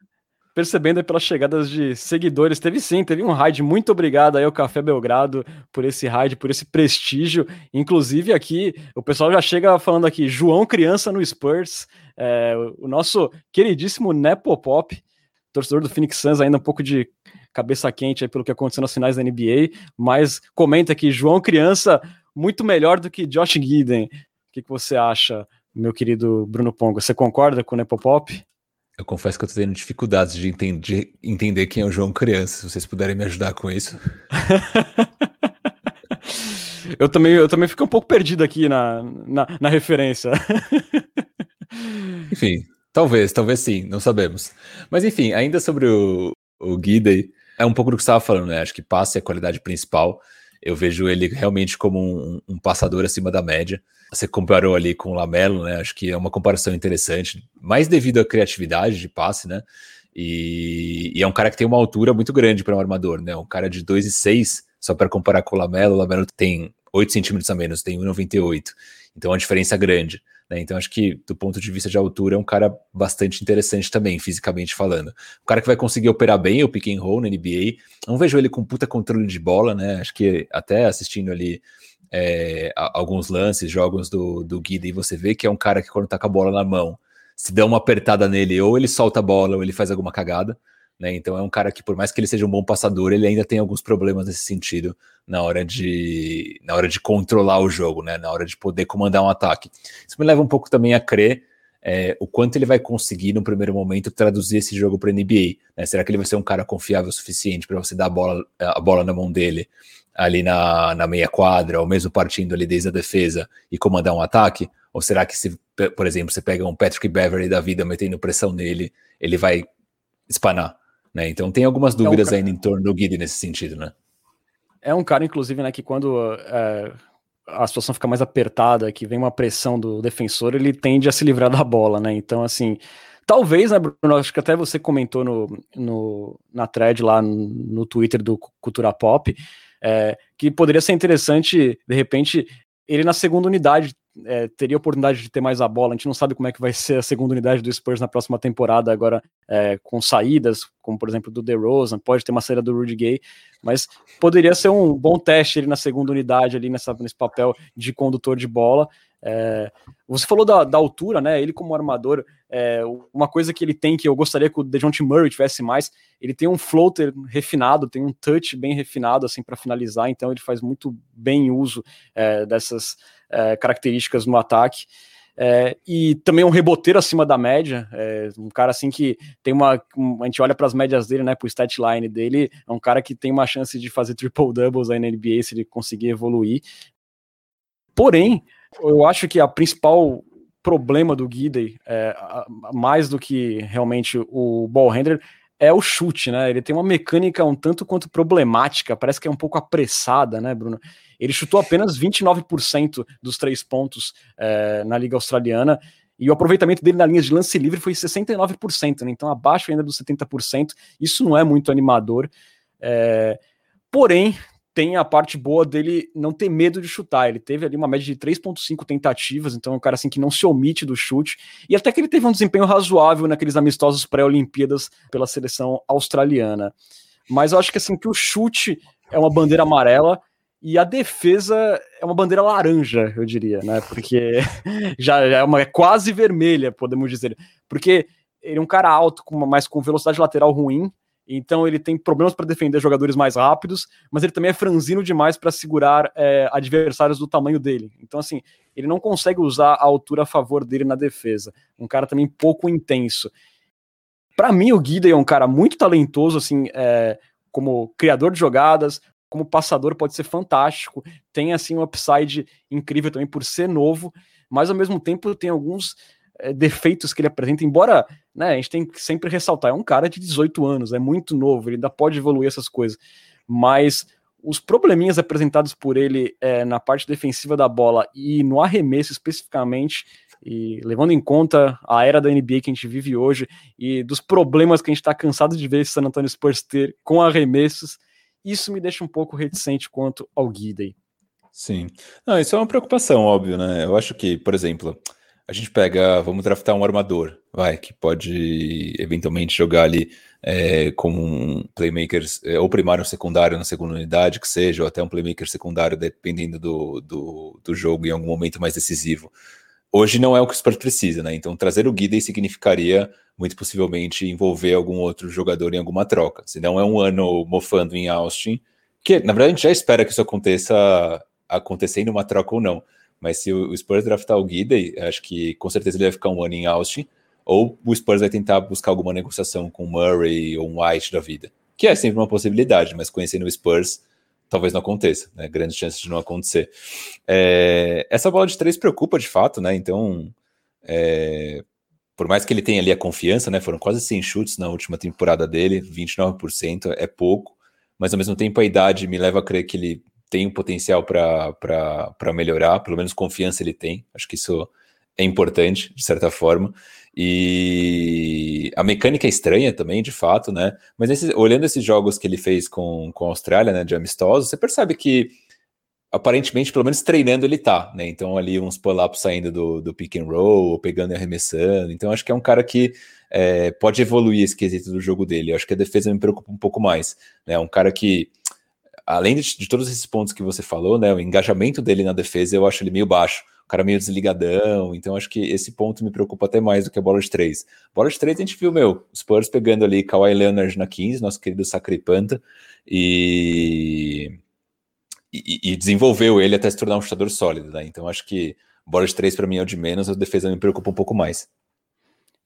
percebendo pelas chegadas de seguidores, teve sim, teve um raid. Muito obrigado aí ao Café Belgrado por esse raid, por esse prestígio. Inclusive, aqui o pessoal já chega falando aqui: João Criança no Spurs. É, o nosso queridíssimo Nepopop, torcedor do Phoenix Suns, ainda um pouco de cabeça quente pelo que aconteceu nas finais da NBA, mas comenta aqui, João Criança, muito melhor do que Josh Gidden. O que, que você acha, meu querido Bruno Pongo? Você concorda com o Nepopop? Eu confesso que eu tô tendo dificuldades de, enten de entender quem é o João Criança. Se vocês puderem me ajudar com isso. eu, também, eu também fico um pouco perdido aqui na, na, na referência. enfim, talvez, talvez sim, não sabemos. Mas enfim, ainda sobre o, o é um pouco do que você estava falando, né? Acho que passe é a qualidade principal. Eu vejo ele realmente como um, um passador acima da média. Você comparou ali com o Lamelo, né? Acho que é uma comparação interessante, mais devido à criatividade de passe, né? E, e é um cara que tem uma altura muito grande para um armador, né? Um cara de 2,6, só para comparar com o Lamelo, o Lamelo tem 8 centímetros a menos, tem 1,98. Então é uma diferença grande. Né? Então acho que do ponto de vista de altura é um cara bastante interessante também, fisicamente falando. Um cara que vai conseguir operar bem o pick and roll na NBA. Não vejo ele com puta controle de bola, né? Acho que até assistindo ali é, alguns lances, jogos do, do Guida, e você vê que é um cara que quando tá com a bola na mão, se der uma apertada nele, ou ele solta a bola, ou ele faz alguma cagada, né? Então é um cara que, por mais que ele seja um bom passador, ele ainda tem alguns problemas nesse sentido na hora de, na hora de controlar o jogo, né? Na hora de poder comandar um ataque. Isso me leva um pouco também a crer é, o quanto ele vai conseguir no primeiro momento traduzir esse jogo para NBA. Né? Será que ele vai ser um cara confiável o suficiente para você dar a bola, a bola na mão dele ali na, na meia quadra, ou mesmo partindo ali desde a defesa e comandar um ataque? Ou será que se, por exemplo, você pega um Patrick Beverly da vida metendo pressão nele, ele vai espanar? Né? Então tem algumas dúvidas é um cara... ainda em torno do Guide nesse sentido, né? É um cara, inclusive, né, que quando é, a situação fica mais apertada, que vem uma pressão do defensor, ele tende a se livrar da bola, né? Então, assim, talvez, né, Bruno, acho que até você comentou no, no na thread lá no, no Twitter do Cultura Pop, é, que poderia ser interessante, de repente, ele na segunda unidade é, teria oportunidade de ter mais a bola. A gente não sabe como é que vai ser a segunda unidade do Spurs na próxima temporada, agora é, com saídas, como por exemplo do DeRozan, pode ter uma saída do Rudy Gay, mas poderia ser um bom teste ele na segunda unidade, ali nessa, nesse papel de condutor de bola. É, você falou da, da, altura, né? Ele como armador, é, uma coisa que ele tem que eu gostaria que o DeJounte Murray tivesse mais, ele tem um floater refinado, tem um touch bem refinado assim para finalizar, então ele faz muito bem uso é, dessas é, características no ataque. É, e também um reboteiro acima da média, é, um cara assim que tem uma. Um, a gente olha para as médias dele, né, para o stat line dele, é um cara que tem uma chance de fazer triple doubles aí na NBA se ele conseguir evoluir. Porém, eu acho que a principal problema do Guidey, é, mais do que realmente o ball handler, é o chute, né? Ele tem uma mecânica um tanto quanto problemática, parece que é um pouco apressada, né, Bruno? Ele chutou apenas 29% dos três pontos é, na Liga Australiana, e o aproveitamento dele na linha de lance livre foi 69%, né? então abaixo ainda dos 70%. Isso não é muito animador. É... Porém, tem a parte boa dele não ter medo de chutar. Ele teve ali uma média de 3.5 tentativas, então é um cara assim que não se omite do chute. E até que ele teve um desempenho razoável naqueles amistosos pré-olimpíadas pela seleção australiana. Mas eu acho que assim que o chute é uma bandeira amarela e a defesa é uma bandeira laranja, eu diria, né? Porque já é uma é quase vermelha, podemos dizer. Porque ele é um cara alto, com uma, mas com velocidade lateral ruim, então ele tem problemas para defender jogadores mais rápidos, mas ele também é franzino demais para segurar é, adversários do tamanho dele. Então, assim, ele não consegue usar a altura a favor dele na defesa. Um cara também pouco intenso. Para mim, o Guida é um cara muito talentoso, assim, é, como criador de jogadas, como passador pode ser fantástico. Tem assim um upside incrível também por ser novo, mas ao mesmo tempo tem alguns é, defeitos que ele apresenta, embora né, a gente tem que sempre ressaltar, é um cara de 18 anos, é muito novo, ele ainda pode evoluir essas coisas, mas os probleminhas apresentados por ele é, na parte defensiva da bola e no arremesso especificamente, e levando em conta a era da NBA que a gente vive hoje e dos problemas que a gente está cansado de ver esse San Antonio Spurs ter com arremessos, isso me deixa um pouco reticente quanto ao Guidey. Sim. Não, isso é uma preocupação, óbvio, né? Eu acho que, por exemplo, a gente pega, vamos draftar um armador, vai, que pode eventualmente jogar ali é, como um playmaker, é, ou primário ou secundário na segunda unidade, que seja, ou até um playmaker secundário, dependendo do, do, do jogo em algum momento mais decisivo. Hoje não é o que o Spurs precisa, né? Então trazer o Guidey significaria muito possivelmente envolver algum outro jogador em alguma troca. Se não é um ano mofando em Austin, que na verdade a gente já espera que isso aconteça acontecendo uma troca ou não. Mas se o Spurs draftar o Guida, acho que com certeza ele vai ficar um ano em Austin. ou o Spurs vai tentar buscar alguma negociação com o Murray ou um White da vida, que é sempre uma possibilidade, mas conhecendo o Spurs, talvez não aconteça, né? Grandes chances de não acontecer. É, essa bola de três preocupa de fato, né? Então, é, por mais que ele tenha ali a confiança, né? Foram quase 100 chutes na última temporada dele, 29% é pouco, mas ao mesmo tempo a idade me leva a crer que ele tem um potencial para melhorar, pelo menos confiança ele tem. Acho que isso é importante, de certa forma. E a mecânica é estranha também, de fato, né? Mas olhando esses jogos que ele fez com, com a Austrália, né, de amistosos, você percebe que aparentemente, pelo menos treinando, ele tá, né? Então, ali uns pull-ups saindo do, do pick and roll, pegando e arremessando. Então, acho que é um cara que é, pode evoluir esse quesito do jogo dele. Eu acho que a defesa me preocupa um pouco mais, né? Um cara que, além de, de todos esses pontos que você falou, né? O engajamento dele na defesa, eu acho ele meio baixo o cara meio desligadão, então acho que esse ponto me preocupa até mais do que a bola de três. Bola de três a gente viu, meu, os Spurs pegando ali Kawhi Leonard na 15, nosso querido Sacripanta, e, e, e desenvolveu ele até se tornar um chutador sólido, né? Então acho que bola de três para mim é o de menos, a defesa me preocupa um pouco mais.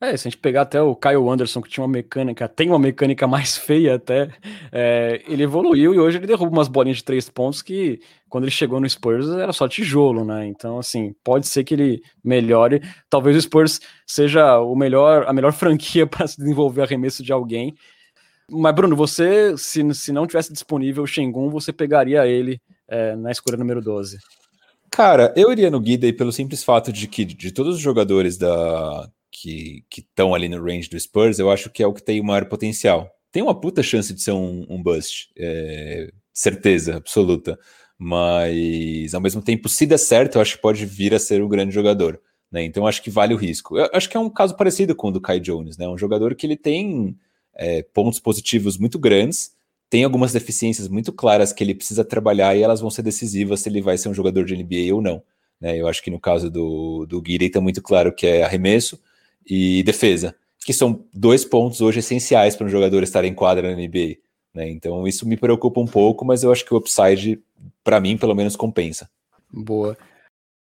É, se a gente pegar até o Kyle Anderson, que tinha uma mecânica, tem uma mecânica mais feia até, é, ele evoluiu e hoje ele derruba umas bolinhas de três pontos que, quando ele chegou no Spurs, era só tijolo, né? Então, assim, pode ser que ele melhore. Talvez o Spurs seja o melhor, a melhor franquia para se desenvolver arremesso de alguém. Mas, Bruno, você, se, se não tivesse disponível o Shengun, você pegaria ele é, na escolha número 12. Cara, eu iria no Guida pelo simples fato de que de todos os jogadores da, que estão ali no range do Spurs, eu acho que é o que tem o maior potencial. Tem uma puta chance de ser um, um bust, é, certeza absoluta. Mas ao mesmo tempo, se der certo, eu acho que pode vir a ser um grande jogador. Né? Então acho que vale o risco. Eu acho que é um caso parecido com o do Kai Jones, né? Um jogador que ele tem é, pontos positivos muito grandes, tem algumas deficiências muito claras que ele precisa trabalhar e elas vão ser decisivas se ele vai ser um jogador de NBA ou não. Né? Eu acho que no caso do, do Guiri está muito claro que é arremesso, e defesa, que são dois pontos hoje essenciais para um jogador estar em quadra na NBA. Né? Então isso me preocupa um pouco, mas eu acho que o upside, para mim, pelo menos, compensa. Boa.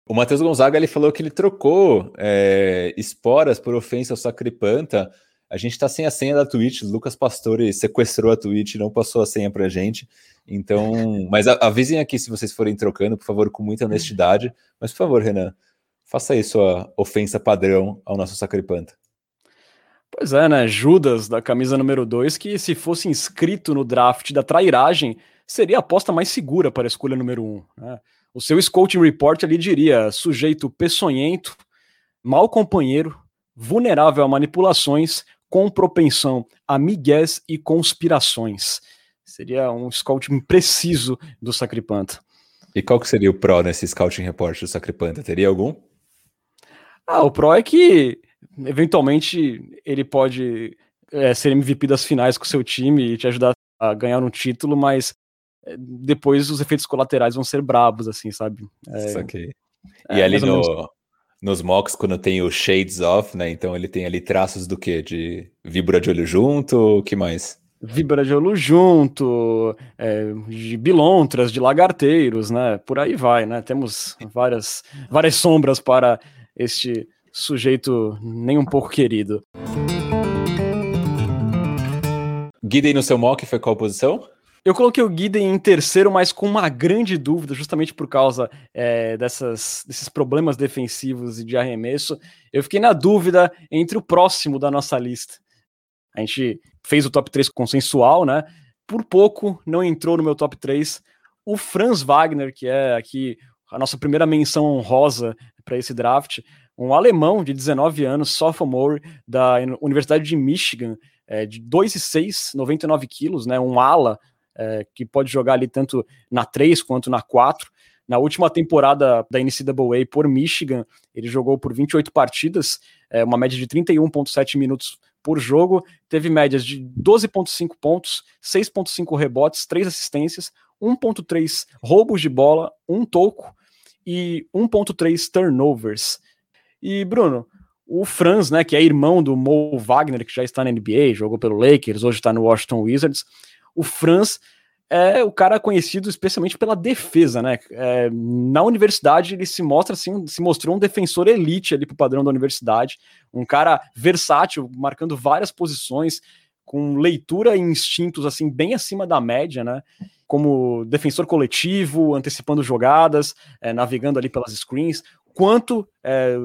O Matheus Gonzaga ele falou que ele trocou é, esporas por ofensa ao Sacripanta. A gente está sem a senha da Twitch. Lucas Pastore sequestrou a Twitch, não passou a senha para gente. Então, mas avisem aqui se vocês forem trocando, por favor, com muita honestidade. Mas, por favor, Renan, Faça aí sua ofensa padrão ao nosso Sacripanta. Pois é, né? Judas, da camisa número 2, que se fosse inscrito no draft da trairagem, seria a aposta mais segura para a escolha número 1. Um, né? O seu scouting report ali diria sujeito peçonhento, mau companheiro, vulnerável a manipulações, com propensão a migués e conspirações. Seria um scouting preciso do Sacripanta. E qual que seria o pró nesse scouting report do Sacripanta? Teria algum? Ah, o Pro é que eventualmente ele pode é, ser MVP das finais com o seu time e te ajudar a ganhar um título, mas é, depois os efeitos colaterais vão ser brabos, assim, sabe? É, okay. E é, ali no, nos mocks, quando tem o Shades Off, né? Então ele tem ali traços do que? De vibra de olho junto, o que mais? Vibra de olho junto, é, de bilontras, de lagarteiros, né? Por aí vai, né? Temos várias, várias sombras para este sujeito nem um pouco querido. Guidem no seu mock foi qual posição? Eu coloquei o Guiden em terceiro, mas com uma grande dúvida, justamente por causa é, dessas, desses problemas defensivos e de arremesso. Eu fiquei na dúvida entre o próximo da nossa lista. A gente fez o top 3 consensual, né? Por pouco não entrou no meu top 3 o Franz Wagner, que é aqui a nossa primeira menção honrosa para esse draft, um alemão de 19 anos, sophomore, da Universidade de Michigan, é, de 2,6, 99 quilos, né, um ala é, que pode jogar ali tanto na 3 quanto na 4. Na última temporada da NCAA por Michigan, ele jogou por 28 partidas, é, uma média de 31,7 minutos por jogo, teve médias de 12,5 pontos, 6,5 rebotes, 3 assistências, 1,3 roubos de bola, um toco, e 1.3 turnovers. E Bruno, o Franz, né, que é irmão do Mo Wagner, que já está na NBA, jogou pelo Lakers, hoje está no Washington Wizards. O Franz é o cara conhecido especialmente pela defesa, né? É, na universidade ele se mostra assim, se mostrou um defensor elite ali pro padrão da universidade, um cara versátil, marcando várias posições, com leitura e instintos assim bem acima da média, né? Como defensor coletivo, antecipando jogadas, é, navegando ali pelas screens, quanto é,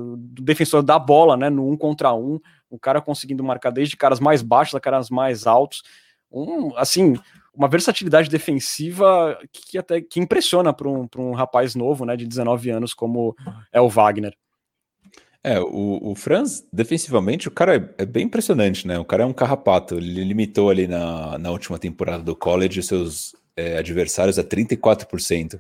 defensor da bola, né? No um contra um, o cara conseguindo marcar desde caras mais baixos a caras mais altos, um assim uma versatilidade defensiva que até que impressiona para um, um rapaz novo, né, de 19 anos, como é o Wagner. É, o, o Franz, defensivamente, o cara é, é, bem impressionante, né? O cara é um carrapato. Ele limitou ali na, na última temporada do college seus é, adversários a 34%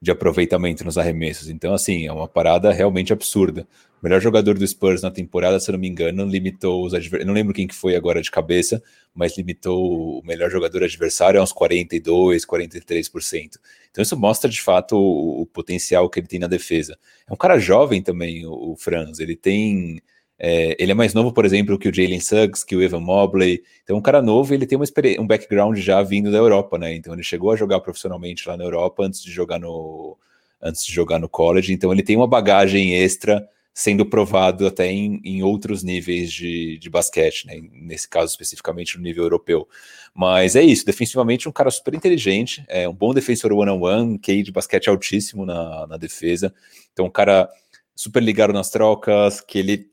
de aproveitamento nos arremessos. Então, assim, é uma parada realmente absurda. O melhor jogador do Spurs na temporada, se não me engano, limitou os adversários. Não lembro quem que foi agora de cabeça, mas limitou o melhor jogador adversário a uns 42, 43%. Então, isso mostra de fato o, o potencial que ele tem na defesa. É um cara jovem também, o, o Franz. Ele tem é, ele é mais novo, por exemplo, que o Jalen Suggs, que o Evan Mobley. Então, um cara novo, ele tem um background já vindo da Europa, né? Então, ele chegou a jogar profissionalmente lá na Europa antes de jogar no antes de jogar no college. Então, ele tem uma bagagem extra sendo provado até em, em outros níveis de, de basquete, né? Nesse caso, especificamente no nível europeu. Mas é isso, defensivamente, um cara super inteligente, é um bom defensor one-on-one, -on -one, de basquete altíssimo na, na defesa. Então, um cara super ligado nas trocas, que ele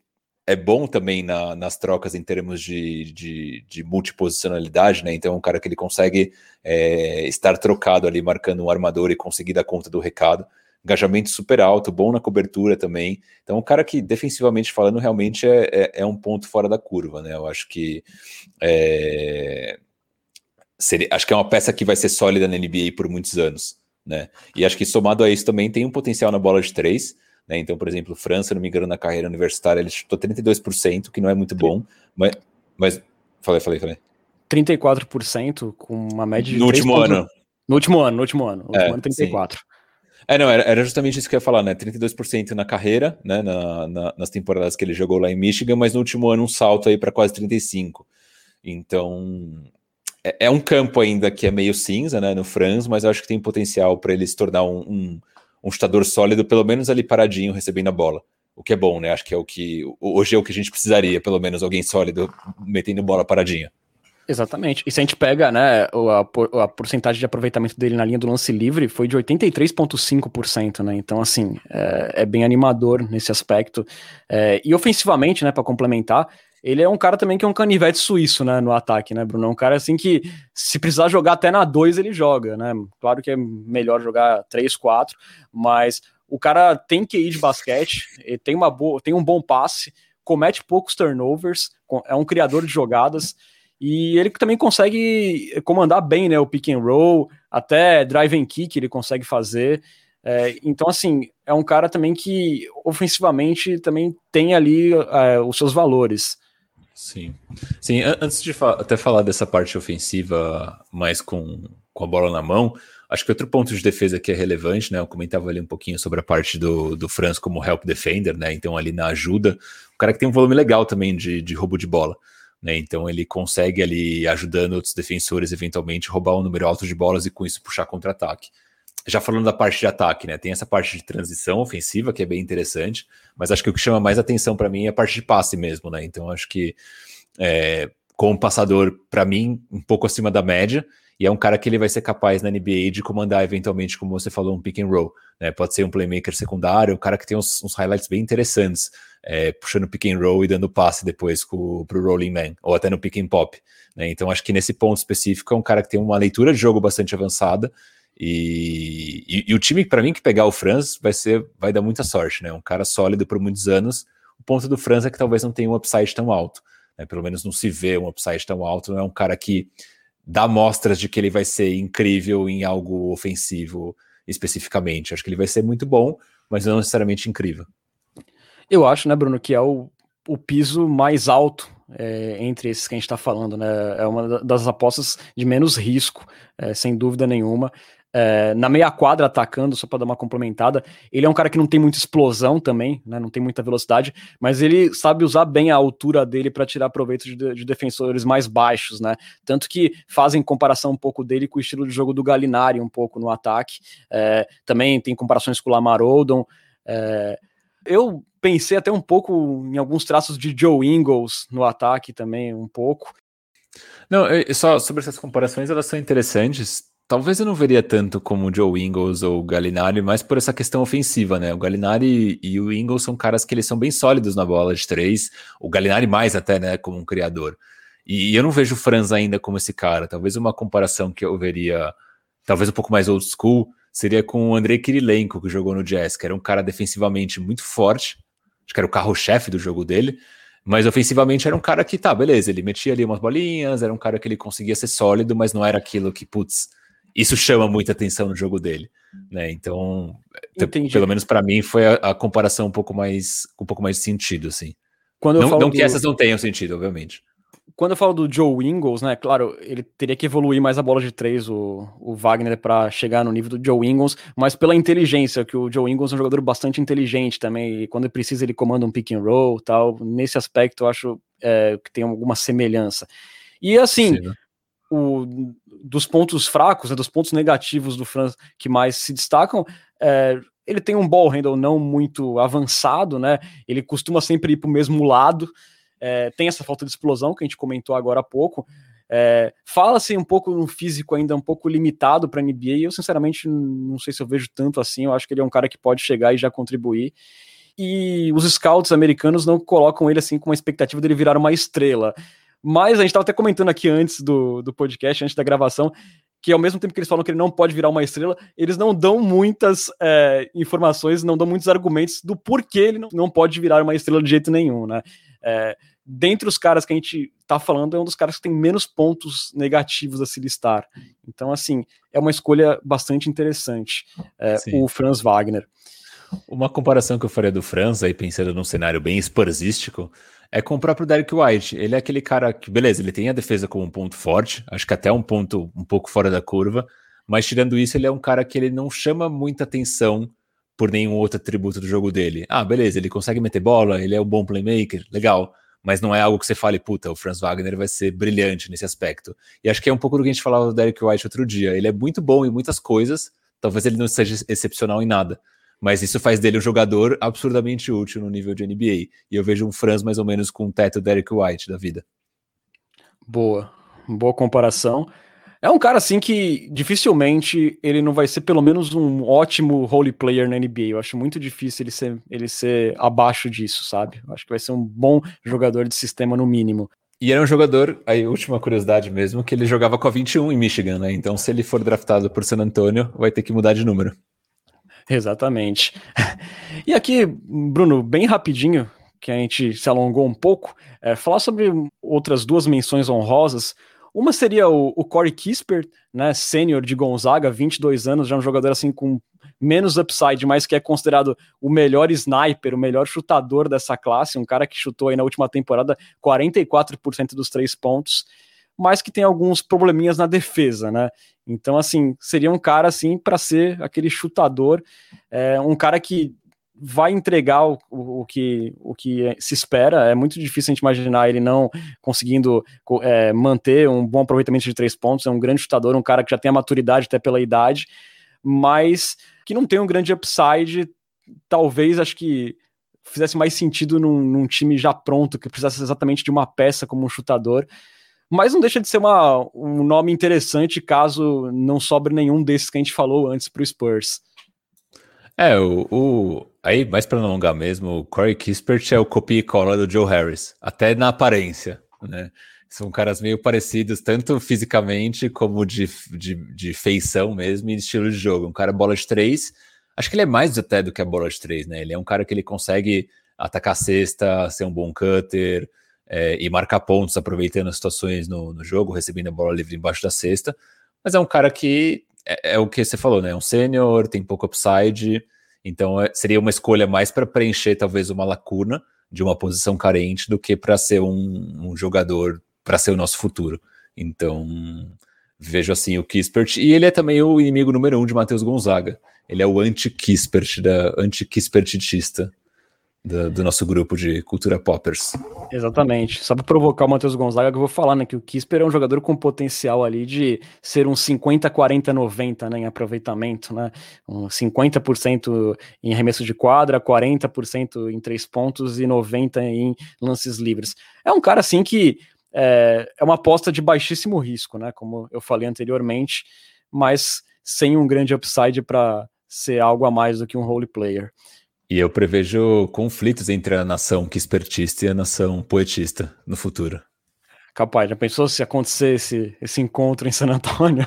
é bom também na, nas trocas em termos de, de, de, multiposicionalidade, né? Então é um cara que ele consegue é, estar trocado ali, marcando um armador e conseguir dar conta do recado. Engajamento super alto, bom na cobertura também. Então, um cara que, defensivamente falando, realmente é, é, é um ponto fora da curva, né? Eu acho que é, seria, acho que é uma peça que vai ser sólida na NBA por muitos anos, né? E acho que somado a isso também tem um potencial na bola de três. Né? Então, por exemplo, França, não me engano, na carreira universitária, ele chutou 32%, que não é muito bom, mas. mas falei, falei, falei. 34% com uma média de. No último ano. No último ano, no último ano. No é, último ano, 34%. Sim. É, não, era, era, justamente isso que eu ia falar, né? 32% na carreira, né? Na, na, nas temporadas que ele jogou lá em Michigan, mas no último ano um salto aí para quase 35%. Então, é, é, um campo ainda que é meio cinza, né? No Franz, mas eu acho que tem potencial para ele se tornar um, um um chutador sólido, pelo menos ali paradinho, recebendo a bola. O que é bom, né? Acho que é o que. Hoje é o que a gente precisaria, pelo menos alguém sólido metendo bola paradinha. Exatamente. E se a gente pega, né, a, a porcentagem de aproveitamento dele na linha do lance livre foi de 83,5%, né? Então, assim, é, é, bem animador nesse aspecto. É, e ofensivamente, né, para complementar, ele é um cara também que é um canivete suíço, né, no ataque, né, Bruno? É um cara assim que, se precisar jogar até na 2, ele joga, né? Claro que é melhor jogar 3, 4, mas o cara tem que ir de basquete, tem, uma boa, tem um bom passe, comete poucos turnovers, é um criador de jogadas, e ele também consegue comandar bem, né, o pick and roll, até drive and kick ele consegue fazer. É, então, assim, é um cara também que ofensivamente também tem ali é, os seus valores. Sim. Sim, antes de fa até falar dessa parte ofensiva mais com, com a bola na mão, acho que outro ponto de defesa que é relevante, né? Eu comentava ali um pouquinho sobre a parte do, do Franz como help defender, né? Então, ali na ajuda, o cara que tem um volume legal também de, de roubo de bola. Né, então ele consegue ali ajudando outros defensores eventualmente roubar um número alto de bolas e com isso puxar contra-ataque já falando da parte de ataque, né? Tem essa parte de transição ofensiva que é bem interessante, mas acho que o que chama mais atenção para mim é a parte de passe mesmo, né? Então acho que é, como passador, para mim, um pouco acima da média, e é um cara que ele vai ser capaz na NBA de comandar eventualmente, como você falou, um pick and roll. Né? Pode ser um playmaker secundário, um cara que tem uns, uns highlights bem interessantes, é, puxando pick and roll e dando passe depois para o rolling man, ou até no pick and pop. Né? Então acho que nesse ponto específico é um cara que tem uma leitura de jogo bastante avançada e, e, e o time, para mim, que pegar o Franz vai ser, vai dar muita sorte, né? Um cara sólido por muitos anos. O ponto do Franz é que talvez não tenha um upside tão alto, né? Pelo menos não se vê um upside tão alto. Não é um cara que dá mostras de que ele vai ser incrível em algo ofensivo especificamente. Acho que ele vai ser muito bom, mas não necessariamente incrível. Eu acho, né, Bruno, que é o, o piso mais alto é, entre esses que a gente está falando, né? É uma das apostas de menos risco, é, sem dúvida nenhuma. É, na meia quadra atacando, só para dar uma complementada, ele é um cara que não tem muita explosão também, né? Não tem muita velocidade, mas ele sabe usar bem a altura dele para tirar proveito de, de, defensores mais baixos, né? Tanto que fazem comparação um pouco dele com o estilo de jogo do Galinari, um pouco no ataque. É, também tem comparações com o Lamar Odom. É, eu pensei até um pouco em alguns traços de Joe Ingles no ataque também, um pouco. Não, só sobre essas comparações, elas são interessantes. Talvez eu não veria tanto como Joe Ingles ou o Galinari, mas por essa questão ofensiva, né? O Galinari e o Ingles são caras que eles são bem sólidos na bola de três. O Galinari mais até, né? Como um criador. E eu não vejo o Franz ainda como esse cara. Talvez uma comparação que eu veria, talvez um pouco mais old school, seria com o Andrei Kirilenko, que jogou no Jazz, que era um cara defensivamente muito forte, acho que era o carro-chefe do jogo dele, mas ofensivamente era um cara que, tá, beleza, ele metia ali umas bolinhas, era um cara que ele conseguia ser sólido, mas não era aquilo que, putz, isso chama muita atenção no jogo dele, né? Então, Entendi. pelo menos para mim foi a, a, comparação um pouco mais um pouco mais de sentido, assim. Quando não, não do... que essas não tenham sentido, obviamente quando eu falo do Joe Ingles, né, claro, ele teria que evoluir mais a bola de três, o, o Wagner, para chegar no nível do Joe Ingles, mas pela inteligência, que o Joe Ingles é um jogador bastante inteligente também, e quando ele precisa ele comanda um pick and roll tal, nesse aspecto eu acho é, que tem alguma semelhança. E assim, Sim, né? O, dos pontos fracos, né, dos pontos negativos do Franz que mais se destacam, é, ele tem um ball handle não muito avançado, né, ele costuma sempre ir para o mesmo lado, é, tem essa falta de explosão que a gente comentou agora há pouco. É, Fala-se um pouco no físico ainda um pouco limitado para a NBA, eu sinceramente não sei se eu vejo tanto assim. Eu acho que ele é um cara que pode chegar e já contribuir. E os scouts americanos não colocam ele assim com uma expectativa dele virar uma estrela. Mas a gente estava até comentando aqui antes do, do podcast, antes da gravação, que ao mesmo tempo que eles falam que ele não pode virar uma estrela, eles não dão muitas é, informações, não dão muitos argumentos do porquê ele não, não pode virar uma estrela de jeito nenhum, né? É, dentre os caras que a gente tá falando, é um dos caras que tem menos pontos negativos a se listar. Então, assim, é uma escolha bastante interessante, é, o Franz Wagner. Uma comparação que eu faria do Franz, aí pensando num cenário bem spursístico, é com o próprio Derek White. Ele é aquele cara que, beleza, ele tem a defesa como um ponto forte, acho que até um ponto um pouco fora da curva, mas tirando isso, ele é um cara que ele não chama muita atenção por nenhum outro atributo do jogo dele. Ah, beleza, ele consegue meter bola, ele é um bom playmaker, legal. Mas não é algo que você fale, puta, o Franz Wagner vai ser brilhante nesse aspecto. E acho que é um pouco do que a gente falava do Derek White outro dia. Ele é muito bom em muitas coisas, talvez ele não seja excepcional em nada. Mas isso faz dele um jogador absurdamente útil no nível de NBA. E eu vejo um Franz mais ou menos com o teto Derek White da vida. Boa, boa comparação. É um cara assim que dificilmente ele não vai ser pelo menos um ótimo role player na NBA. Eu acho muito difícil ele ser, ele ser abaixo disso, sabe? Eu acho que vai ser um bom jogador de sistema no mínimo. E era um jogador, aí última curiosidade mesmo, que ele jogava com a 21 em Michigan, né? Então se ele for draftado por San Antonio, vai ter que mudar de número. Exatamente. E aqui, Bruno, bem rapidinho, que a gente se alongou um pouco, é, falar sobre outras duas menções honrosas. Uma seria o, o Corey Kispert, né, sênior de Gonzaga, 22 anos, já um jogador assim com menos upside, mas que é considerado o melhor sniper, o melhor chutador dessa classe, um cara que chutou aí na última temporada 44% dos três pontos, mas que tem alguns probleminhas na defesa, né? Então, assim, seria um cara assim para ser aquele chutador, é, um cara que vai entregar o, o, que, o que se espera. É muito difícil a gente imaginar ele não conseguindo é, manter um bom aproveitamento de três pontos. É um grande chutador, um cara que já tem a maturidade até pela idade, mas que não tem um grande upside. Talvez acho que fizesse mais sentido num, num time já pronto, que precisasse exatamente de uma peça como um chutador. Mas não deixa de ser uma, um nome interessante caso não sobre nenhum desses que a gente falou antes para o Spurs. É, o, o, aí, mais para não alongar mesmo, o Corey Kispert é o copia e cola do Joe Harris, até na aparência, né? São caras meio parecidos, tanto fisicamente como de, de, de feição mesmo e estilo de jogo. Um cara bola de três, acho que ele é mais até do que a bola de três, né? Ele é um cara que ele consegue atacar a cesta, ser um bom cutter é, e marcar pontos, aproveitando as situações no, no jogo, recebendo a bola livre embaixo da cesta. Mas é um cara que é, é, o que você falou, né? É um sênior, tem pouco upside, então é, seria uma escolha mais para preencher talvez uma lacuna, de uma posição carente do que para ser um, um jogador para ser o nosso futuro. Então, vejo assim o Kispert, e ele é também o inimigo número um de Matheus Gonzaga. Ele é o anti-Kispert, da anti-Kispertitista do, do, nosso grupo de cultura poppers. Exatamente. Só para provocar o Matheus Gonzaga, que eu vou falar, né? Que o Kisper é um jogador com potencial ali de ser um 50, 40, 90, né? Em aproveitamento, né? Um 50% em arremesso de quadra, 40% em três pontos e 90% em lances livres. É um cara, assim, que é, é uma aposta de baixíssimo risco, né? Como eu falei anteriormente, mas sem um grande upside para ser algo a mais do que um role player. E eu prevejo conflitos entre a nação quispertista e a nação poetista no futuro. Capaz, já pensou se acontecer esse, esse encontro em San Antônio?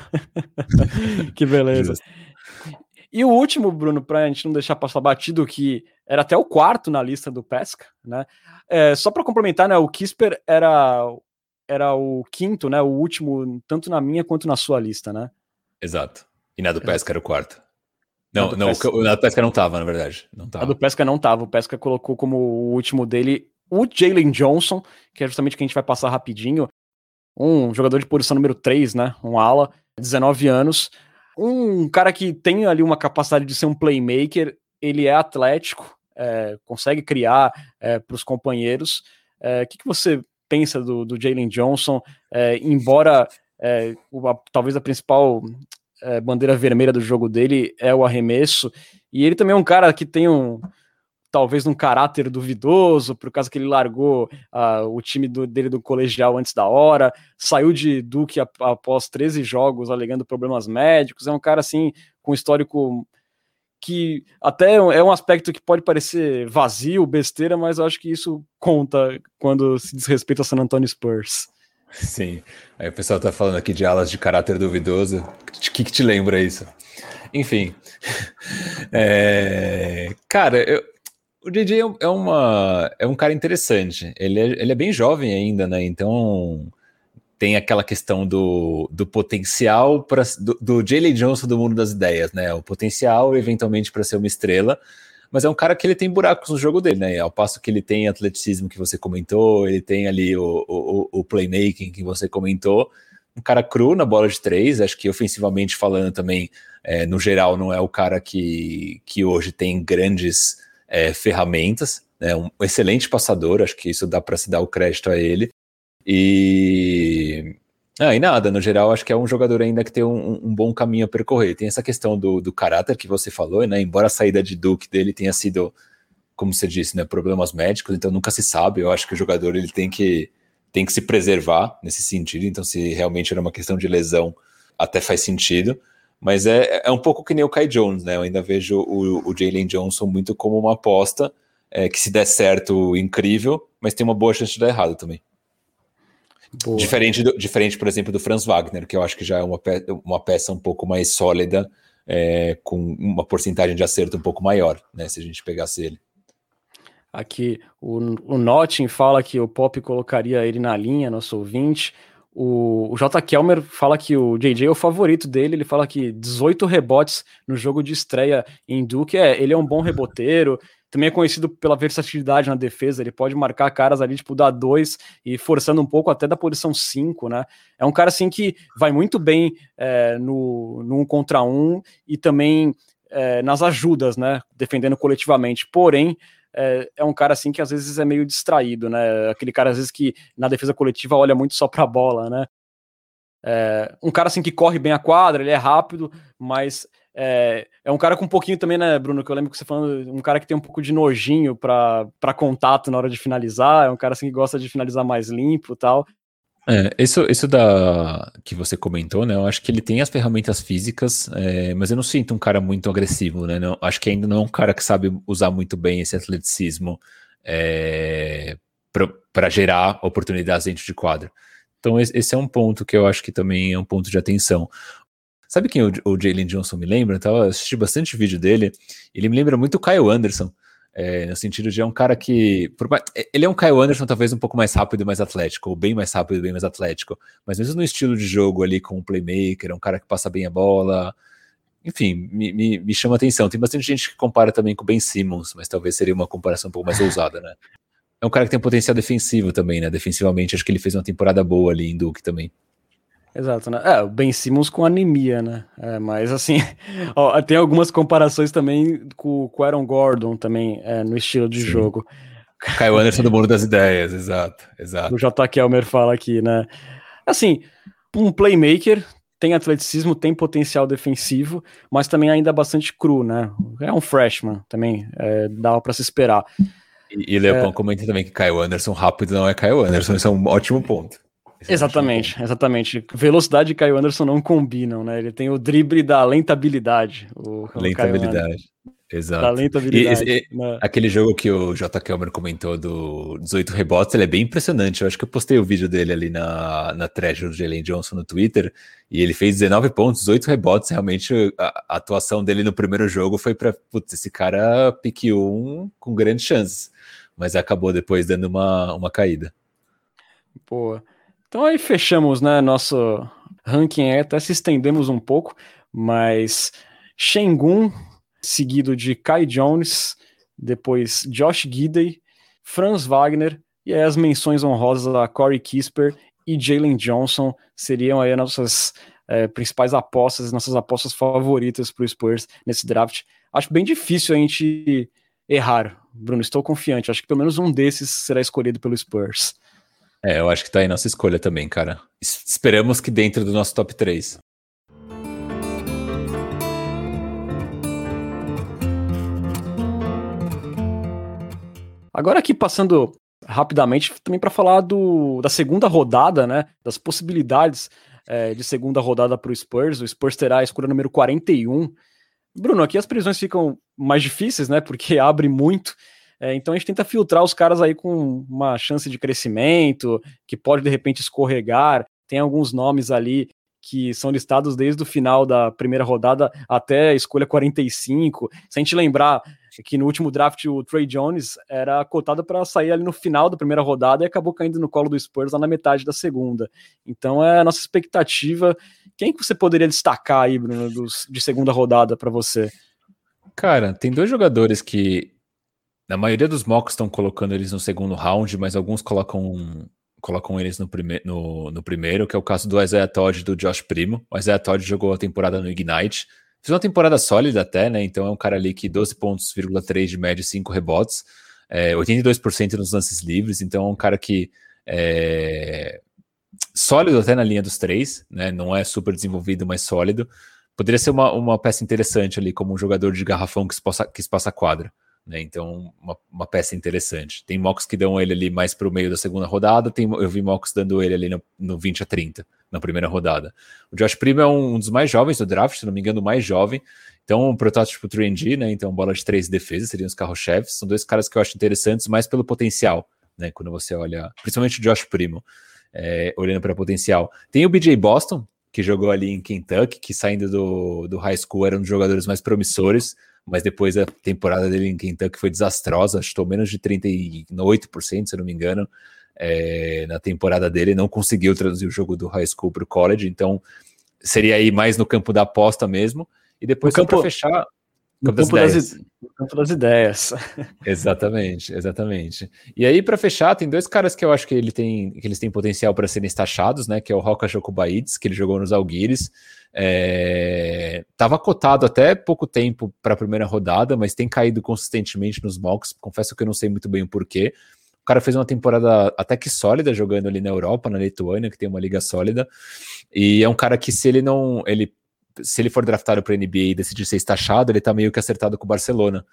que beleza. Justo. E o último, Bruno, para a gente não deixar passar batido, que era até o quarto na lista do Pesca, né? É, só para complementar, né? O Kisper era, era o quinto, né? O último, tanto na minha quanto na sua lista, né? Exato. E na do Pesca era o quarto. Não, não, Pesca... o, do Pesca não tava, na verdade. Não tava. A do Pesca não tava. O Pesca colocou como o último dele o Jalen Johnson, que é justamente o que a gente vai passar rapidinho. Um jogador de posição número 3, né? Um ala, 19 anos. Um cara que tem ali uma capacidade de ser um playmaker. Ele é atlético, é, consegue criar é, para os companheiros. É, o que, que você pensa do, do Jalen Johnson? É, embora é, talvez a principal é, bandeira vermelha do jogo dele é o arremesso, e ele também é um cara que tem um talvez um caráter duvidoso, por causa que ele largou uh, o time do, dele do colegial antes da hora, saiu de Duke após 13 jogos alegando problemas médicos, é um cara assim com histórico que até é um aspecto que pode parecer vazio, besteira, mas eu acho que isso conta quando se diz respeito a San Antonio Spurs. Sim. Aí o pessoal tá falando aqui de alas de caráter duvidoso. O que, que te lembra isso? Enfim. É... Cara, eu... o DJ é, é, uma... é um cara interessante. Ele é, ele é bem jovem ainda, né? Então tem aquela questão do, do potencial para do, do Jalen Johnson do mundo das ideias, né? O potencial eventualmente para ser uma estrela, mas é um cara que ele tem buracos no jogo dele, né? Ao passo que ele tem atleticismo que você comentou, ele tem ali o, o, o playmaking que você comentou, um cara cru na bola de três, acho que ofensivamente falando também, é, no geral, não é o cara que, que hoje tem grandes é, ferramentas, né? Um excelente passador, acho que isso dá para se dar o crédito a ele. E ah, e nada, no geral, acho que é um jogador ainda que tem um, um bom caminho a percorrer. Tem essa questão do, do, caráter que você falou, né? Embora a saída de Duke dele tenha sido, como você disse, né, problemas médicos, então nunca se sabe. Eu acho que o jogador ele tem que, tem que se preservar nesse sentido. Então, se realmente era uma questão de lesão, até faz sentido. Mas é, é um pouco que nem o Kai Jones, né? Eu ainda vejo o, o Jalen Johnson muito como uma aposta é, que, se der certo, incrível, mas tem uma boa chance de dar errado também. Diferente, do, diferente, por exemplo, do Franz Wagner, que eu acho que já é uma, pe uma peça um pouco mais sólida, é, com uma porcentagem de acerto um pouco maior, né? Se a gente pegasse ele. Aqui, o, o Notting fala que o Pop colocaria ele na linha, nosso ouvinte. O, o J. Kelmer fala que o JJ é o favorito dele. Ele fala que 18 rebotes no jogo de estreia em Duke. É, ele é um bom reboteiro, também é conhecido pela versatilidade na defesa, ele pode marcar caras ali, tipo, da 2 e forçando um pouco até da posição 5, né? É um cara, assim, que vai muito bem é, no, no um contra um e também é, nas ajudas, né? Defendendo coletivamente. Porém, é, é, um cara, assim, que às vezes é meio distraído, né? Aquele cara, às vezes, que na defesa coletiva olha muito só pra bola, né? É, um cara, assim, que corre bem a quadra, ele é rápido, mas é, é um cara com um pouquinho também, né, Bruno? Que eu lembro que você falando, um cara que tem um pouco de nojinho para contato na hora de finalizar, é um cara assim que gosta de finalizar mais limpo tal. É, isso, isso da que você comentou, né? Eu acho que ele tem as ferramentas físicas, é, mas eu não sinto um cara muito agressivo, né? Não, acho que ainda não é um cara que sabe usar muito bem esse atleticismo é, para gerar oportunidades dentro de quadro. Então, esse é um ponto que eu acho que também é um ponto de atenção. Sabe quem o, o Jalen Johnson me lembra? Eu tava assistindo bastante vídeo dele. Ele me lembra muito o Kyle Anderson. É, no sentido de é um cara que. Por, é, ele é um Kyle Anderson, talvez um pouco mais rápido e mais atlético, ou bem mais rápido e bem mais atlético. Mas mesmo no estilo de jogo ali com o playmaker, é um cara que passa bem a bola. Enfim, me, me, me chama atenção. Tem bastante gente que compara também com o Ben Simmons, mas talvez seria uma comparação um pouco mais ousada, né? é um cara que tem potencial defensivo também, né? Defensivamente, acho que ele fez uma temporada boa ali em Duke também. Exato, né? É, o Ben Simmons com anemia, né? É, mas assim, ó, tem algumas comparações também com, com o Aaron Gordon também, é, no estilo de Sim. jogo. Caio Anderson do mundo das ideias, exato, exato. O J. Kelmer fala aqui, né? Assim, um playmaker, tem atleticismo, tem potencial defensivo, mas também ainda bastante cru, né? É um freshman também, é, dá para se esperar. E, e Leopão é... comenta também que Caio Anderson rápido não é Caio Anderson, isso é um ótimo ponto. Exatamente, exatamente. Velocidade e Caio Anderson não combinam, né? Ele tem o drible da lentabilidade. O, lentabilidade. Exato. Talento, habilidade. E, e, né? Aquele jogo que o J. Kelmer comentou do 18 rebotes, ele é bem impressionante. Eu acho que eu postei o vídeo dele ali na, na Treasure de Jalen Johnson no Twitter, e ele fez 19 pontos, 18 rebotes. Realmente, a, a atuação dele no primeiro jogo foi para putz, esse cara pique um com grandes chances, mas acabou depois dando uma, uma caída. Boa. Então aí fechamos, né, nosso ranking, até se estendemos um pouco, mas Shengun seguido de Kai Jones, depois Josh Gidey, Franz Wagner e aí as menções honrosas a Corey Kisper e Jalen Johnson seriam aí as nossas é, principais apostas, nossas apostas favoritas para o Spurs nesse draft. Acho bem difícil a gente errar, Bruno. Estou confiante. Acho que pelo menos um desses será escolhido pelo Spurs. É, eu acho que tá aí nossa escolha também, cara. Esperamos que dentro do nosso top 3. Agora aqui passando rapidamente também para falar do, da segunda rodada, né? Das possibilidades é, de segunda rodada para o Spurs. O Spurs terá a escolha número 41. Bruno, aqui as prisões ficam mais difíceis, né? Porque abre muito. É, então a gente tenta filtrar os caras aí com uma chance de crescimento, que pode de repente escorregar. Tem alguns nomes ali que são listados desde o final da primeira rodada até a escolha 45. Se a gente lembrar que no último draft o Trey Jones era cotado para sair ali no final da primeira rodada e acabou caindo no colo do Spurs lá na metade da segunda. Então é a nossa expectativa. Quem que você poderia destacar aí, Bruno, dos, de segunda rodada para você? Cara, tem dois jogadores que na maioria dos mocks estão colocando eles no segundo round, mas alguns colocam colocam eles no, prime no, no primeiro, que é o caso do Isaiah Todd e do Josh Primo. O Isaiah Todd jogou a temporada no Ignite, Fez uma temporada sólida até, né? Então é um cara ali que 12 pontos, 3 de média, 5 rebotes, é, 82% nos lances livres, então é um cara que é sólido até na linha dos três, né? Não é super desenvolvido, mas sólido. Poderia ser uma, uma peça interessante ali, como um jogador de garrafão que espaça, que espaça quadra. Né? Então, uma, uma, peça interessante. Tem mocks que dão ele ali mais para o meio da segunda rodada, tem, eu vi mocks dando ele ali no, no 20 a 30 na primeira rodada. O Josh Primo é um, um dos mais jovens do draft, se não me engano, o mais jovem. Então, um protótipo 3D, né? Então, bola de três defesas seriam os carros-chefes. São dois caras que eu acho interessantes, mais pelo potencial, né? Quando você olha, principalmente o Josh Primo, é, olhando para potencial. Tem o BJ Boston, que jogou ali em Kentucky, que saindo do, do high school era um dos jogadores mais promissores mas depois a temporada dele em Kentucky foi desastrosa, chutou menos de 38%, se não me engano, é, na temporada dele, não conseguiu traduzir o jogo do high school para o college, então seria aí mais no campo da aposta mesmo, e depois para fechar... No campo, das, das no campo das ideias. exatamente, exatamente. E aí, para fechar, tem dois caras que eu acho que, ele tem, que eles têm potencial para serem taxados, né? Que é o Roca Jokubaites, que ele jogou nos Alguires, Estava é, cotado até pouco tempo para a primeira rodada, mas tem caído consistentemente nos mocks. Confesso que eu não sei muito bem o porquê. O cara fez uma temporada até que sólida jogando ali na Europa, na Lituânia, que tem uma liga sólida. E é um cara que, se ele não. ele Se ele for draftado para NBA e decidir ser estachado, ele está meio que acertado com o Barcelona.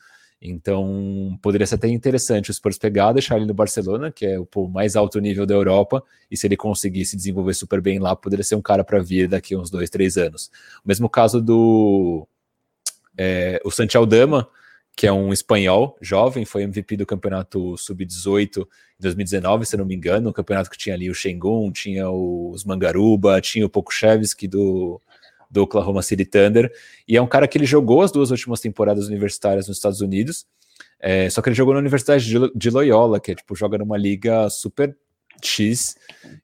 Então, poderia ser até interessante o Spurs pegar, deixar ele no Barcelona, que é o mais alto nível da Europa, e se ele conseguir se desenvolver super bem lá, poderia ser um cara para vir daqui uns dois, três anos. O mesmo caso do é, o Santi Aldama, que é um espanhol jovem, foi MVP do campeonato sub-18 em 2019, se não me engano, um campeonato que tinha ali o Shengun, tinha os Mangaruba, tinha o Pokushevski do do Oklahoma City Thunder, e é um cara que ele jogou as duas últimas temporadas universitárias nos Estados Unidos, é, só que ele jogou na Universidade de Loyola, que é tipo, joga numa liga super X,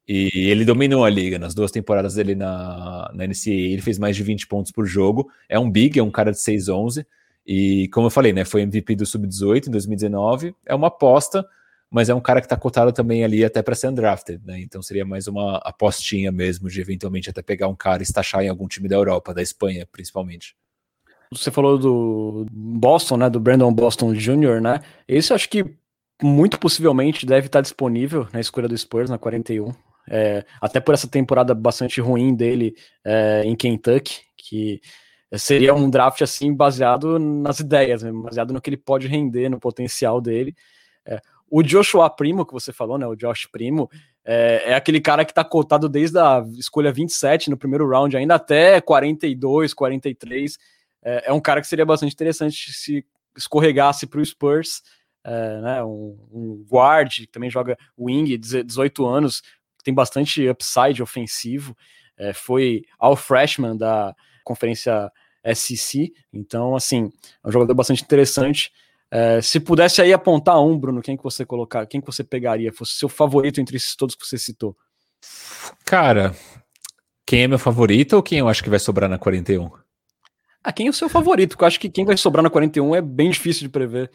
e ele dominou a liga nas duas temporadas dele na, na NCAA, ele fez mais de 20 pontos por jogo, é um big, é um cara de 6'11", e como eu falei, né, foi MVP do Sub-18 em 2019, é uma aposta, mas é um cara que está cotado também ali até para ser undrafted, né? Então seria mais uma apostinha mesmo de eventualmente até pegar um cara e estachar em algum time da Europa, da Espanha, principalmente. Você falou do Boston, né? Do Brandon Boston Jr., né? Esse eu acho que muito possivelmente deve estar disponível na escolha do Spurs na 41. É, até por essa temporada bastante ruim dele é, em Kentucky, que seria um draft assim baseado nas ideias, baseado no que ele pode render, no potencial dele. É, o Joshua Primo, que você falou, né? O Josh Primo, é, é aquele cara que está cotado desde a escolha 27 no primeiro round, ainda até 42, 43. É, é um cara que seria bastante interessante se escorregasse para o Spurs. É, né, um, um guard que também joga wing, 18 anos, tem bastante upside ofensivo, é, foi all freshman da conferência SEC, então assim, é um jogador bastante interessante. É, se pudesse aí apontar um, Bruno, quem que você colocar, quem que você pegaria, fosse seu favorito entre esses todos que você citou? Cara, quem é meu favorito ou quem eu acho que vai sobrar na 41? Ah, quem é o seu favorito? Porque eu acho que quem vai sobrar na 41 é bem difícil de prever.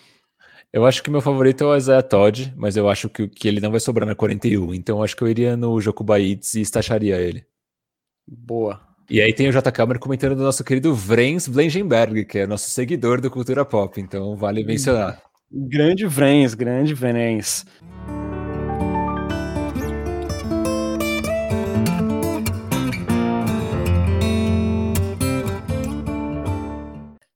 Eu acho que meu favorito é o Isaiah Todd, mas eu acho que, que ele não vai sobrar na 41. Então eu acho que eu iria no Jokubaites e estacharia ele. Boa. E aí tem o J. Câmara comentando do nosso querido Vrens Blengenberg, que é nosso seguidor do Cultura Pop. Então vale mencionar. Grande Vrens, grande Vrens.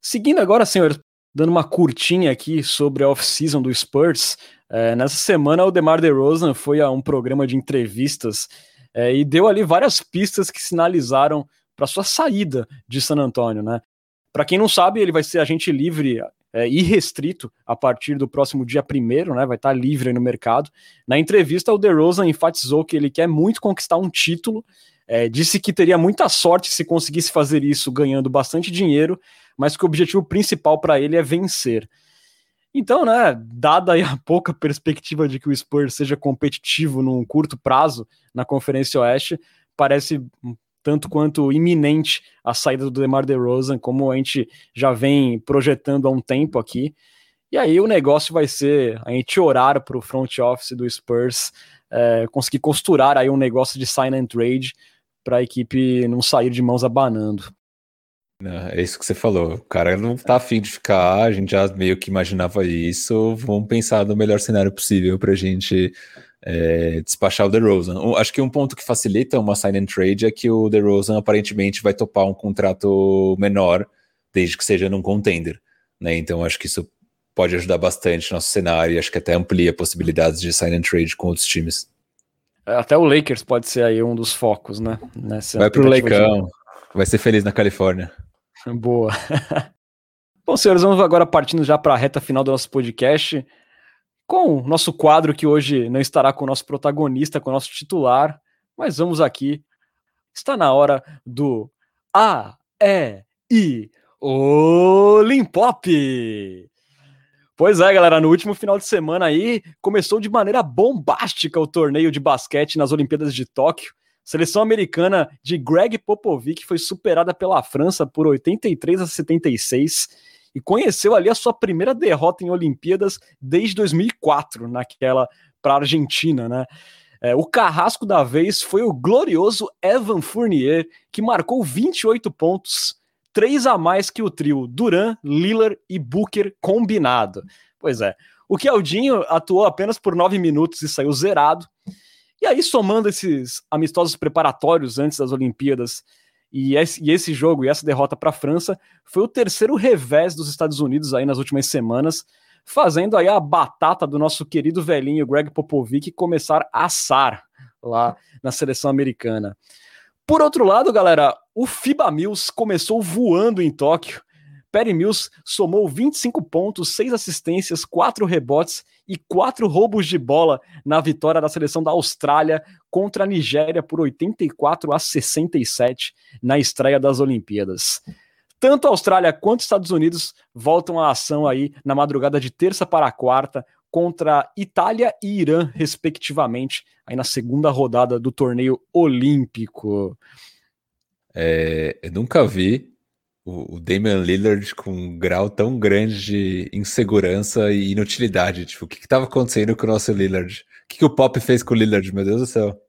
Seguindo agora, senhores, dando uma curtinha aqui sobre a off-season do Spurs. É, nessa semana, o DeMar DeRozan foi a um programa de entrevistas é, e deu ali várias pistas que sinalizaram para sua saída de San Antonio, né? Para quem não sabe, ele vai ser agente livre é, irrestrito a partir do próximo dia primeiro, né? Vai estar tá livre no mercado. Na entrevista, o DeRozan enfatizou que ele quer muito conquistar um título. É, disse que teria muita sorte se conseguisse fazer isso ganhando bastante dinheiro mas que o objetivo principal para ele é vencer. Então, né, dada a pouca perspectiva de que o Spurs seja competitivo num curto prazo na Conferência Oeste, parece tanto quanto iminente a saída do DeMar DeRozan, como a gente já vem projetando há um tempo aqui. E aí o negócio vai ser a gente orar para o front office do Spurs é, conseguir costurar aí um negócio de sign and trade para a equipe não sair de mãos abanando. É isso que você falou. O cara não tá afim de ficar, a gente já meio que imaginava isso. Vamos pensar no melhor cenário possível pra gente é, despachar o DeRozan. Acho que um ponto que facilita uma sign and trade é que o DeRozan aparentemente vai topar um contrato menor, desde que seja num contender. Né? Então acho que isso pode ajudar bastante no nosso cenário e acho que até amplia possibilidades de sign and trade com outros times. É, até o Lakers pode ser aí um dos focos, né? Nessa vai pro Leicão, de... vai ser feliz na Califórnia. Boa. Bom, senhores, vamos agora partindo já para a reta final do nosso podcast, com o nosso quadro que hoje não estará com o nosso protagonista, com o nosso titular, mas vamos aqui. Está na hora do A, E, I, Olimpop! Pois é, galera, no último final de semana aí começou de maneira bombástica o torneio de basquete nas Olimpíadas de Tóquio. Seleção americana de Greg Popovich foi superada pela França por 83 a 76 e conheceu ali a sua primeira derrota em Olimpíadas desde 2004, naquela para a Argentina, né? É, o carrasco da vez foi o glorioso Evan Fournier, que marcou 28 pontos, três a mais que o trio Duran, Lillard e Booker combinado. Pois é, o Keldinho atuou apenas por nove minutos e saiu zerado. E aí, somando esses amistosos preparatórios antes das Olimpíadas e esse, jogo e essa derrota para a França, foi o terceiro revés dos Estados Unidos aí nas últimas semanas, fazendo aí a batata do nosso querido velhinho Greg Popovich começar a assar lá na seleção americana. Por outro lado, galera, o FIBA Mills começou voando em Tóquio Perry Mills somou 25 pontos, 6 assistências, 4 rebotes e 4 roubos de bola na vitória da seleção da Austrália contra a Nigéria por 84 a 67 na estreia das Olimpíadas. Tanto a Austrália quanto os Estados Unidos voltam à ação aí na madrugada de terça para quarta contra Itália e Irã, respectivamente, aí na segunda rodada do torneio olímpico. É, eu nunca vi o, o Damian Lillard com um grau tão grande de insegurança e inutilidade. Tipo, o que estava acontecendo com o nosso Lillard? O que, que o Pop fez com o Lillard, meu Deus do céu?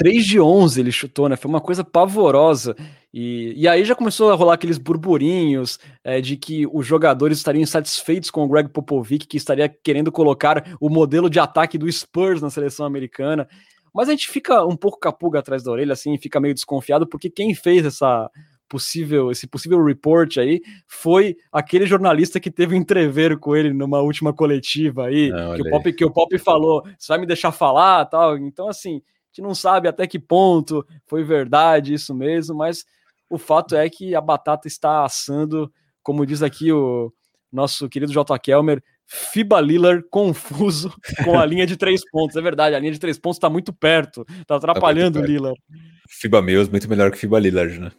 3 de 11 ele chutou, né? Foi uma coisa pavorosa. E, e aí já começou a rolar aqueles burburinhos é, de que os jogadores estariam insatisfeitos com o Greg Popovich, que estaria querendo colocar o modelo de ataque do Spurs na seleção americana. Mas a gente fica um pouco capuga atrás da orelha, assim, fica meio desconfiado, porque quem fez essa, possível, esse possível report aí foi aquele jornalista que teve um entrever com ele numa última coletiva aí, Não, que, o Pop, que o Pop falou, você vai me deixar falar tal. Então, assim, a gente não sabe até que ponto foi verdade isso mesmo, mas o fato é que a batata está assando, como diz aqui o nosso querido J. Kelmer, Fiba Lillard confuso com a linha de três pontos. É verdade, a linha de três pontos está muito perto, está atrapalhando tá o Lillard. Fiba Mills muito melhor que Fiba Lillard, né?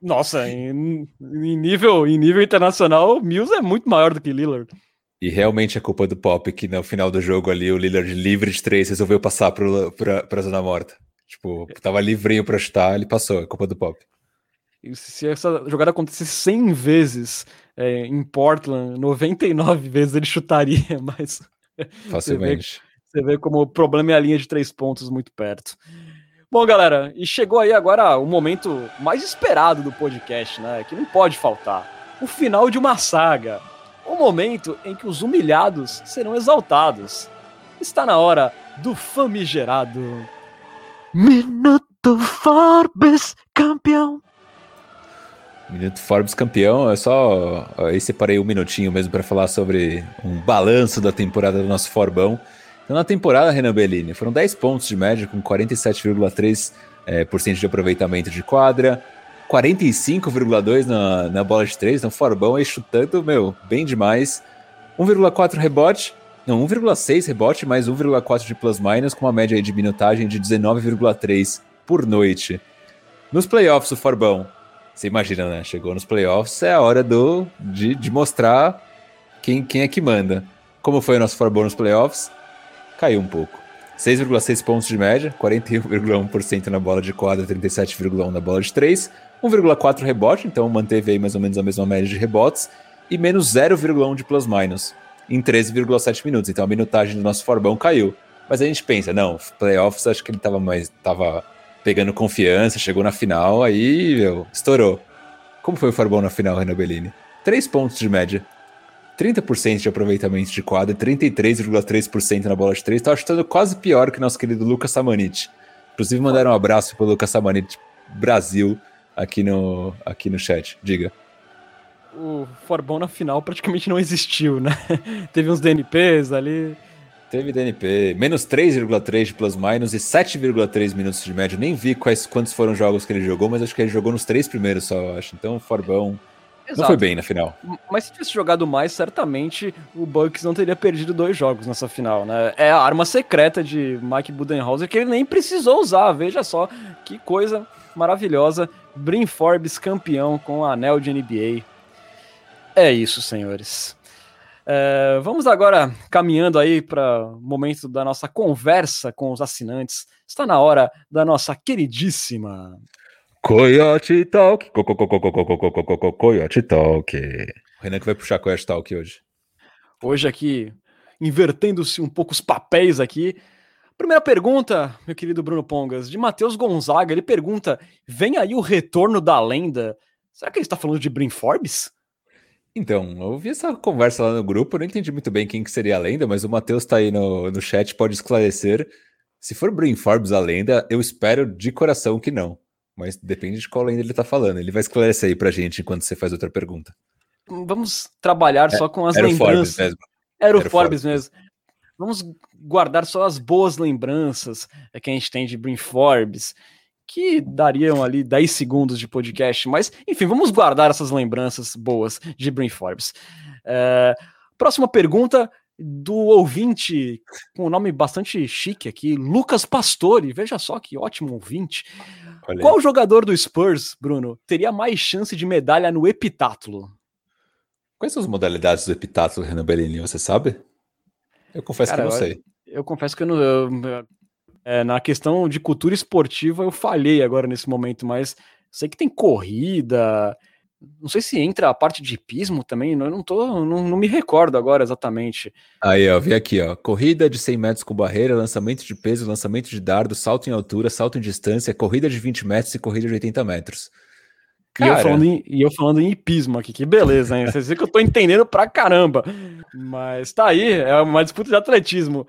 Nossa, em, em, nível, em nível internacional, Mills é muito maior do que Lillard. E realmente é culpa do Pop que no final do jogo ali o Lillard livre de três resolveu passar pro, pra, pra zona morta. Tipo, tava livrinho pra chutar, ele passou, é culpa do Pop. E se essa jogada acontecesse 100 vezes é, em Portland, 99 vezes ele chutaria, mas. Facilmente. Você vê, você vê como o problema é a linha de três pontos muito perto. Bom, galera, e chegou aí agora o momento mais esperado do podcast, né? Que não pode faltar. O final de uma saga. O momento em que os humilhados serão exaltados. Está na hora do famigerado. Minuto Forbes campeão. Minuto Forbes campeão, é só. Aí separei um minutinho mesmo para falar sobre um balanço da temporada do nosso Forbão. Então, na temporada, Renan Bellini, foram 10 pontos de média, com 47,3% é, cento de aproveitamento de quadra, 45,2% na, na bola de 3, então Forbão aí chutando, meu, bem demais. 1,4 rebote, não, 1,6 rebote, mais 1,4 de plus-minus, com uma média de minutagem de 19,3 por noite. Nos playoffs, o Forbão, você imagina, né? Chegou nos playoffs, é a hora do, de, de mostrar quem, quem é que manda. Como foi o nosso Forbão nos playoffs? Caiu um pouco. 6,6 pontos de média, 41,1% na bola de quadra, 37,1% na bola de 3, 1,4 rebote, então manteve aí mais ou menos a mesma média de rebotes, e menos 0,1 de plus-minus em 13,7 minutos. Então a minutagem do nosso Forbão caiu. Mas a gente pensa, não, playoffs acho que ele tava mais. tava pegando confiança, chegou na final, aí meu, estourou. Como foi o Forbão na final, Renan Bellini? 3 pontos de média, 30% de aproveitamento de quadra, 33,3% na bola de 3. Tá chutando quase pior que nosso querido Lucas Samanit. Inclusive, mandaram um abraço pro Lucas Samanit Brasil aqui no, aqui no chat. Diga. O Forbon na final praticamente não existiu, né? Teve uns DNPs ali. Teve DNP, menos 3,3 de plus-minus e 7,3 minutos de média. Nem vi quais, quantos foram os jogos que ele jogou, mas acho que ele jogou nos três primeiros só, eu acho. Então, Forbão Exato. Não foi bem na final. Mas se tivesse jogado mais, certamente o Bucks não teria perdido dois jogos nessa final, né? É a arma secreta de Mike Budenholzer que ele nem precisou usar. Veja só que coisa maravilhosa. Brin Forbes campeão com o anel de NBA. É isso, senhores. É, vamos agora caminhando aí para o momento da nossa conversa com os assinantes. Está na hora da nossa queridíssima Coyote Talk. Co -co -co Coyote Talk. O Renan que vai puxar Coyote Talk hoje. Hoje aqui, invertendo-se um pouco os papéis aqui. Primeira pergunta, meu querido Bruno Pongas, de Matheus Gonzaga. Ele pergunta: vem aí o retorno da lenda? Será que ele está falando de Brin Forbes? Então, eu ouvi essa conversa lá no grupo, eu não entendi muito bem quem que seria a lenda, mas o Matheus está aí no, no chat, pode esclarecer. Se for Brin Forbes a lenda, eu espero de coração que não. Mas depende de qual lenda ele tá falando. Ele vai esclarecer aí pra gente enquanto você faz outra pergunta. Vamos trabalhar é, só com as era lembranças. O Forbes mesmo. Era o era Forbes, Forbes mesmo. Vamos guardar só as boas lembranças que a gente tem de Brin Forbes, que dariam ali 10 segundos de podcast, mas enfim, vamos guardar essas lembranças boas de Brin Forbes. É, próxima pergunta do ouvinte com um nome bastante chique aqui, Lucas Pastore. Veja só que ótimo ouvinte. Olha Qual aí. jogador do Spurs, Bruno, teria mais chance de medalha no epitátulo? Quais são as modalidades do epitátulo, Renan Bellini? Você sabe? Eu confesso Cara, que eu não sei. Eu, confesso que eu não. Eu, é, na questão de cultura esportiva, eu falhei agora nesse momento, mas sei que tem corrida, Não sei se entra a parte de hipismo também, eu não, tô, não, não me recordo agora exatamente. Aí, ó, vi aqui, ó. Corrida de 100 metros com barreira, lançamento de peso, lançamento de dardo, salto em altura, salto em distância, corrida de 20 metros e corrida de 80 metros. Cara... E, eu falando em, e eu falando em hipismo aqui, que beleza, hein? Vocês viram que eu tô entendendo pra caramba. Mas tá aí, é uma disputa de atletismo.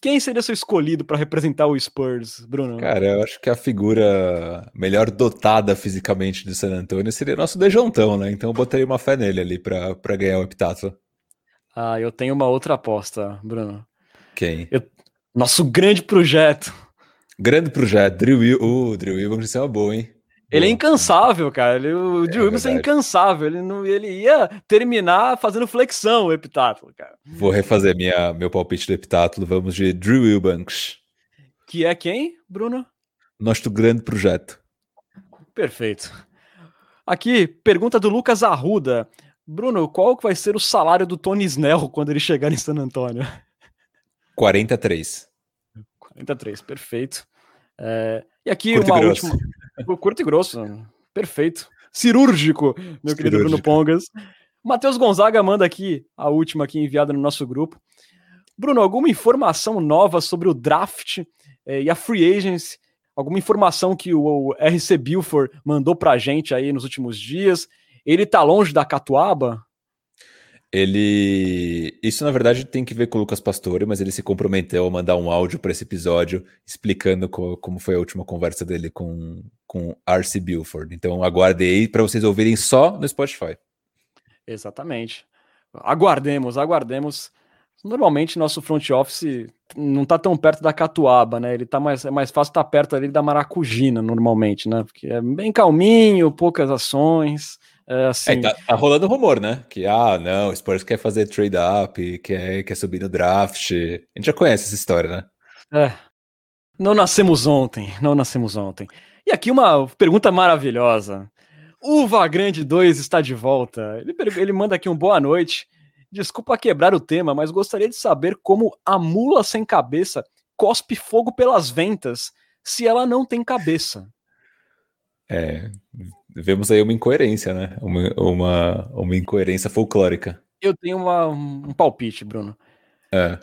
Quem seria seu escolhido para representar o Spurs, Bruno? Cara, eu acho que a figura melhor dotada fisicamente de San Antonio seria nosso Dejontão, né? Então eu botaria uma fé nele ali para ganhar o epitátulo. Ah, eu tenho uma outra aposta, Bruno. Quem? Eu... Nosso grande projeto. Grande projeto, Drew Will. Uh, Drew Will, isso é uma boa, hein? Ele é incansável, cara. Ele, o é, Drew é incansável. Ele, não, ele ia terminar fazendo flexão o epitátulo, cara. Vou refazer minha, meu palpite do epitátulo. Vamos de Drew Wilbanks. Que é quem, Bruno? Nosso grande projeto. Perfeito. Aqui, pergunta do Lucas Arruda. Bruno, qual vai ser o salário do Tony Snell quando ele chegar em San Antônio? 43. 43, perfeito. É, e aqui Curto uma última. Curto e grosso, perfeito. Cirúrgico, meu Cirúrgico. querido Bruno Pongas. Matheus Gonzaga manda aqui a última aqui enviada no nosso grupo. Bruno, alguma informação nova sobre o draft eh, e a free agency? Alguma informação que o, o RC Bilford mandou pra gente aí nos últimos dias? Ele tá longe da Catuaba? Ele. Isso, na verdade, tem que ver com o Lucas Pastore, mas ele se comprometeu a mandar um áudio para esse episódio explicando co como foi a última conversa dele com, com Arce Bilford. Então, aguardei para vocês ouvirem só no Spotify. Exatamente. Aguardemos, aguardemos. Normalmente, nosso front office não está tão perto da Catuaba, né? Ele tá mais, é mais fácil estar tá perto ali da Maracujina, normalmente, né? Porque é bem calminho, poucas ações. É, assim... É, tá, tá, rolando rumor, né? Que, ah, não, o Spurs quer fazer trade-up, quer, quer subir no draft. A gente já conhece essa história, né? É. Não nascemos ontem, não nascemos ontem. E aqui uma pergunta maravilhosa. Uva Grande 2 está de volta. Ele, ele manda aqui um boa noite. Desculpa quebrar o tema, mas gostaria de saber como a mula sem cabeça cospe fogo pelas ventas se ela não tem cabeça. É, vemos aí uma incoerência, né? Uma, uma, uma incoerência folclórica. Eu tenho uma, um palpite, Bruno. É.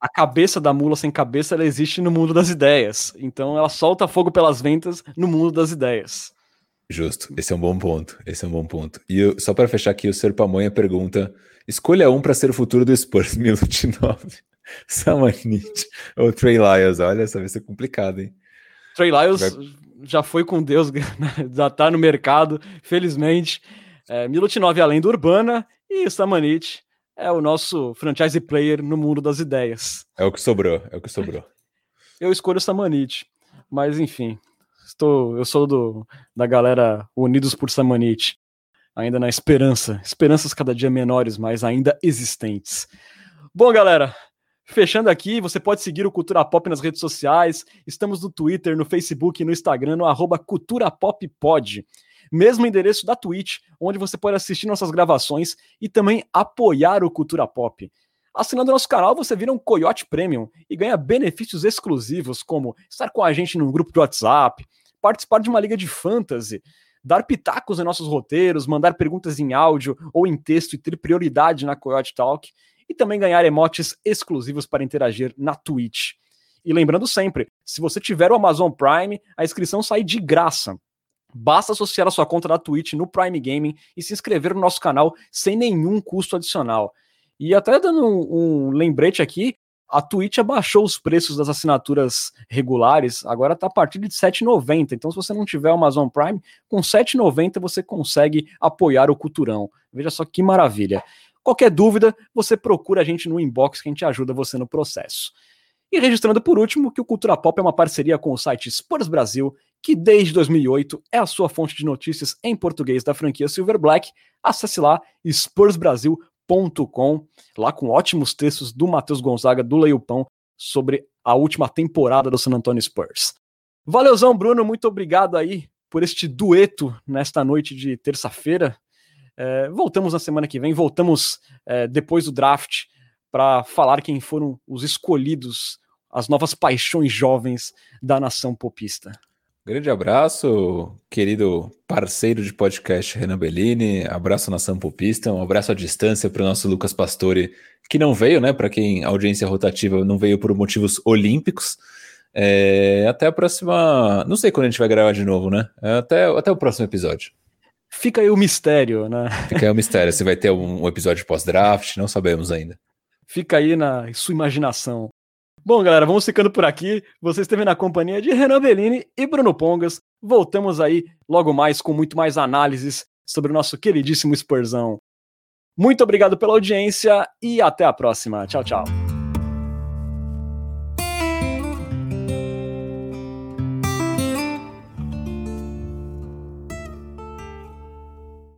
A cabeça da mula sem cabeça ela existe no mundo das ideias. Então ela solta fogo pelas ventas no mundo das ideias. Justo, esse é um bom ponto. Esse é um bom ponto. E eu, só para fechar aqui, o Ser Pamonha pergunta: escolha um para ser o futuro do Spurs, Minute 9. Samanit ou Trey Lyles. Olha, essa vai ser complicado, hein? Trey Lyles vai já foi com Deus, já tá no mercado, felizmente. É, Milutinov além do Urbana e Samanit é o nosso franchise player no mundo das ideias. É o que sobrou, é o que sobrou. Eu escolho o Samanit, mas enfim, estou, eu sou do, da galera Unidos por Samanit, ainda na esperança, esperanças cada dia menores, mas ainda existentes. Bom, galera, Fechando aqui, você pode seguir o Cultura Pop nas redes sociais. Estamos no Twitter, no Facebook e no Instagram, no arroba Cultura Pop Pod. Mesmo endereço da Twitch, onde você pode assistir nossas gravações e também apoiar o Cultura Pop. Assinando nosso canal, você vira um Coyote Premium e ganha benefícios exclusivos, como estar com a gente num grupo de WhatsApp, participar de uma liga de fantasy, dar pitacos em nossos roteiros, mandar perguntas em áudio ou em texto e ter prioridade na Coyote Talk e também ganhar emotes exclusivos para interagir na Twitch. E lembrando sempre, se você tiver o Amazon Prime, a inscrição sai de graça. Basta associar a sua conta da Twitch no Prime Gaming e se inscrever no nosso canal sem nenhum custo adicional. E até dando um, um lembrete aqui, a Twitch abaixou os preços das assinaturas regulares, agora está a partir de R$ 7,90. Então, se você não tiver Amazon Prime, com R$ 7,90 você consegue apoiar o Culturão. Veja só que maravilha. Qualquer dúvida, você procura a gente no inbox que a gente ajuda você no processo. E registrando por último que o Cultura Pop é uma parceria com o site Spurs Brasil, que desde 2008 é a sua fonte de notícias em português da franquia Silver Black. Acesse lá spursbrasil.com, lá com ótimos textos do Matheus Gonzaga, do Leilpão, sobre a última temporada do San Antonio Spurs. Valeuzão, Bruno, muito obrigado aí por este dueto nesta noite de terça-feira. É, voltamos na semana que vem, voltamos é, depois do draft para falar quem foram os escolhidos, as novas paixões jovens da nação popista. Grande abraço, querido parceiro de podcast Renan Bellini. Abraço na Sampopista, um abraço à distância para o nosso Lucas Pastore, que não veio, né? Para quem audiência rotativa não veio por motivos olímpicos. É, até a próxima. Não sei quando a gente vai gravar de novo, né? Até, até o próximo episódio. Fica aí o mistério, né? Fica aí o mistério. Se vai ter um, um episódio pós-draft, não sabemos ainda. Fica aí na sua imaginação. Bom, galera, vamos ficando por aqui. Vocês esteve na companhia de Renan Bellini e Bruno Pongas. Voltamos aí logo mais com muito mais análises sobre o nosso queridíssimo Spursão. Muito obrigado pela audiência e até a próxima. Tchau, tchau.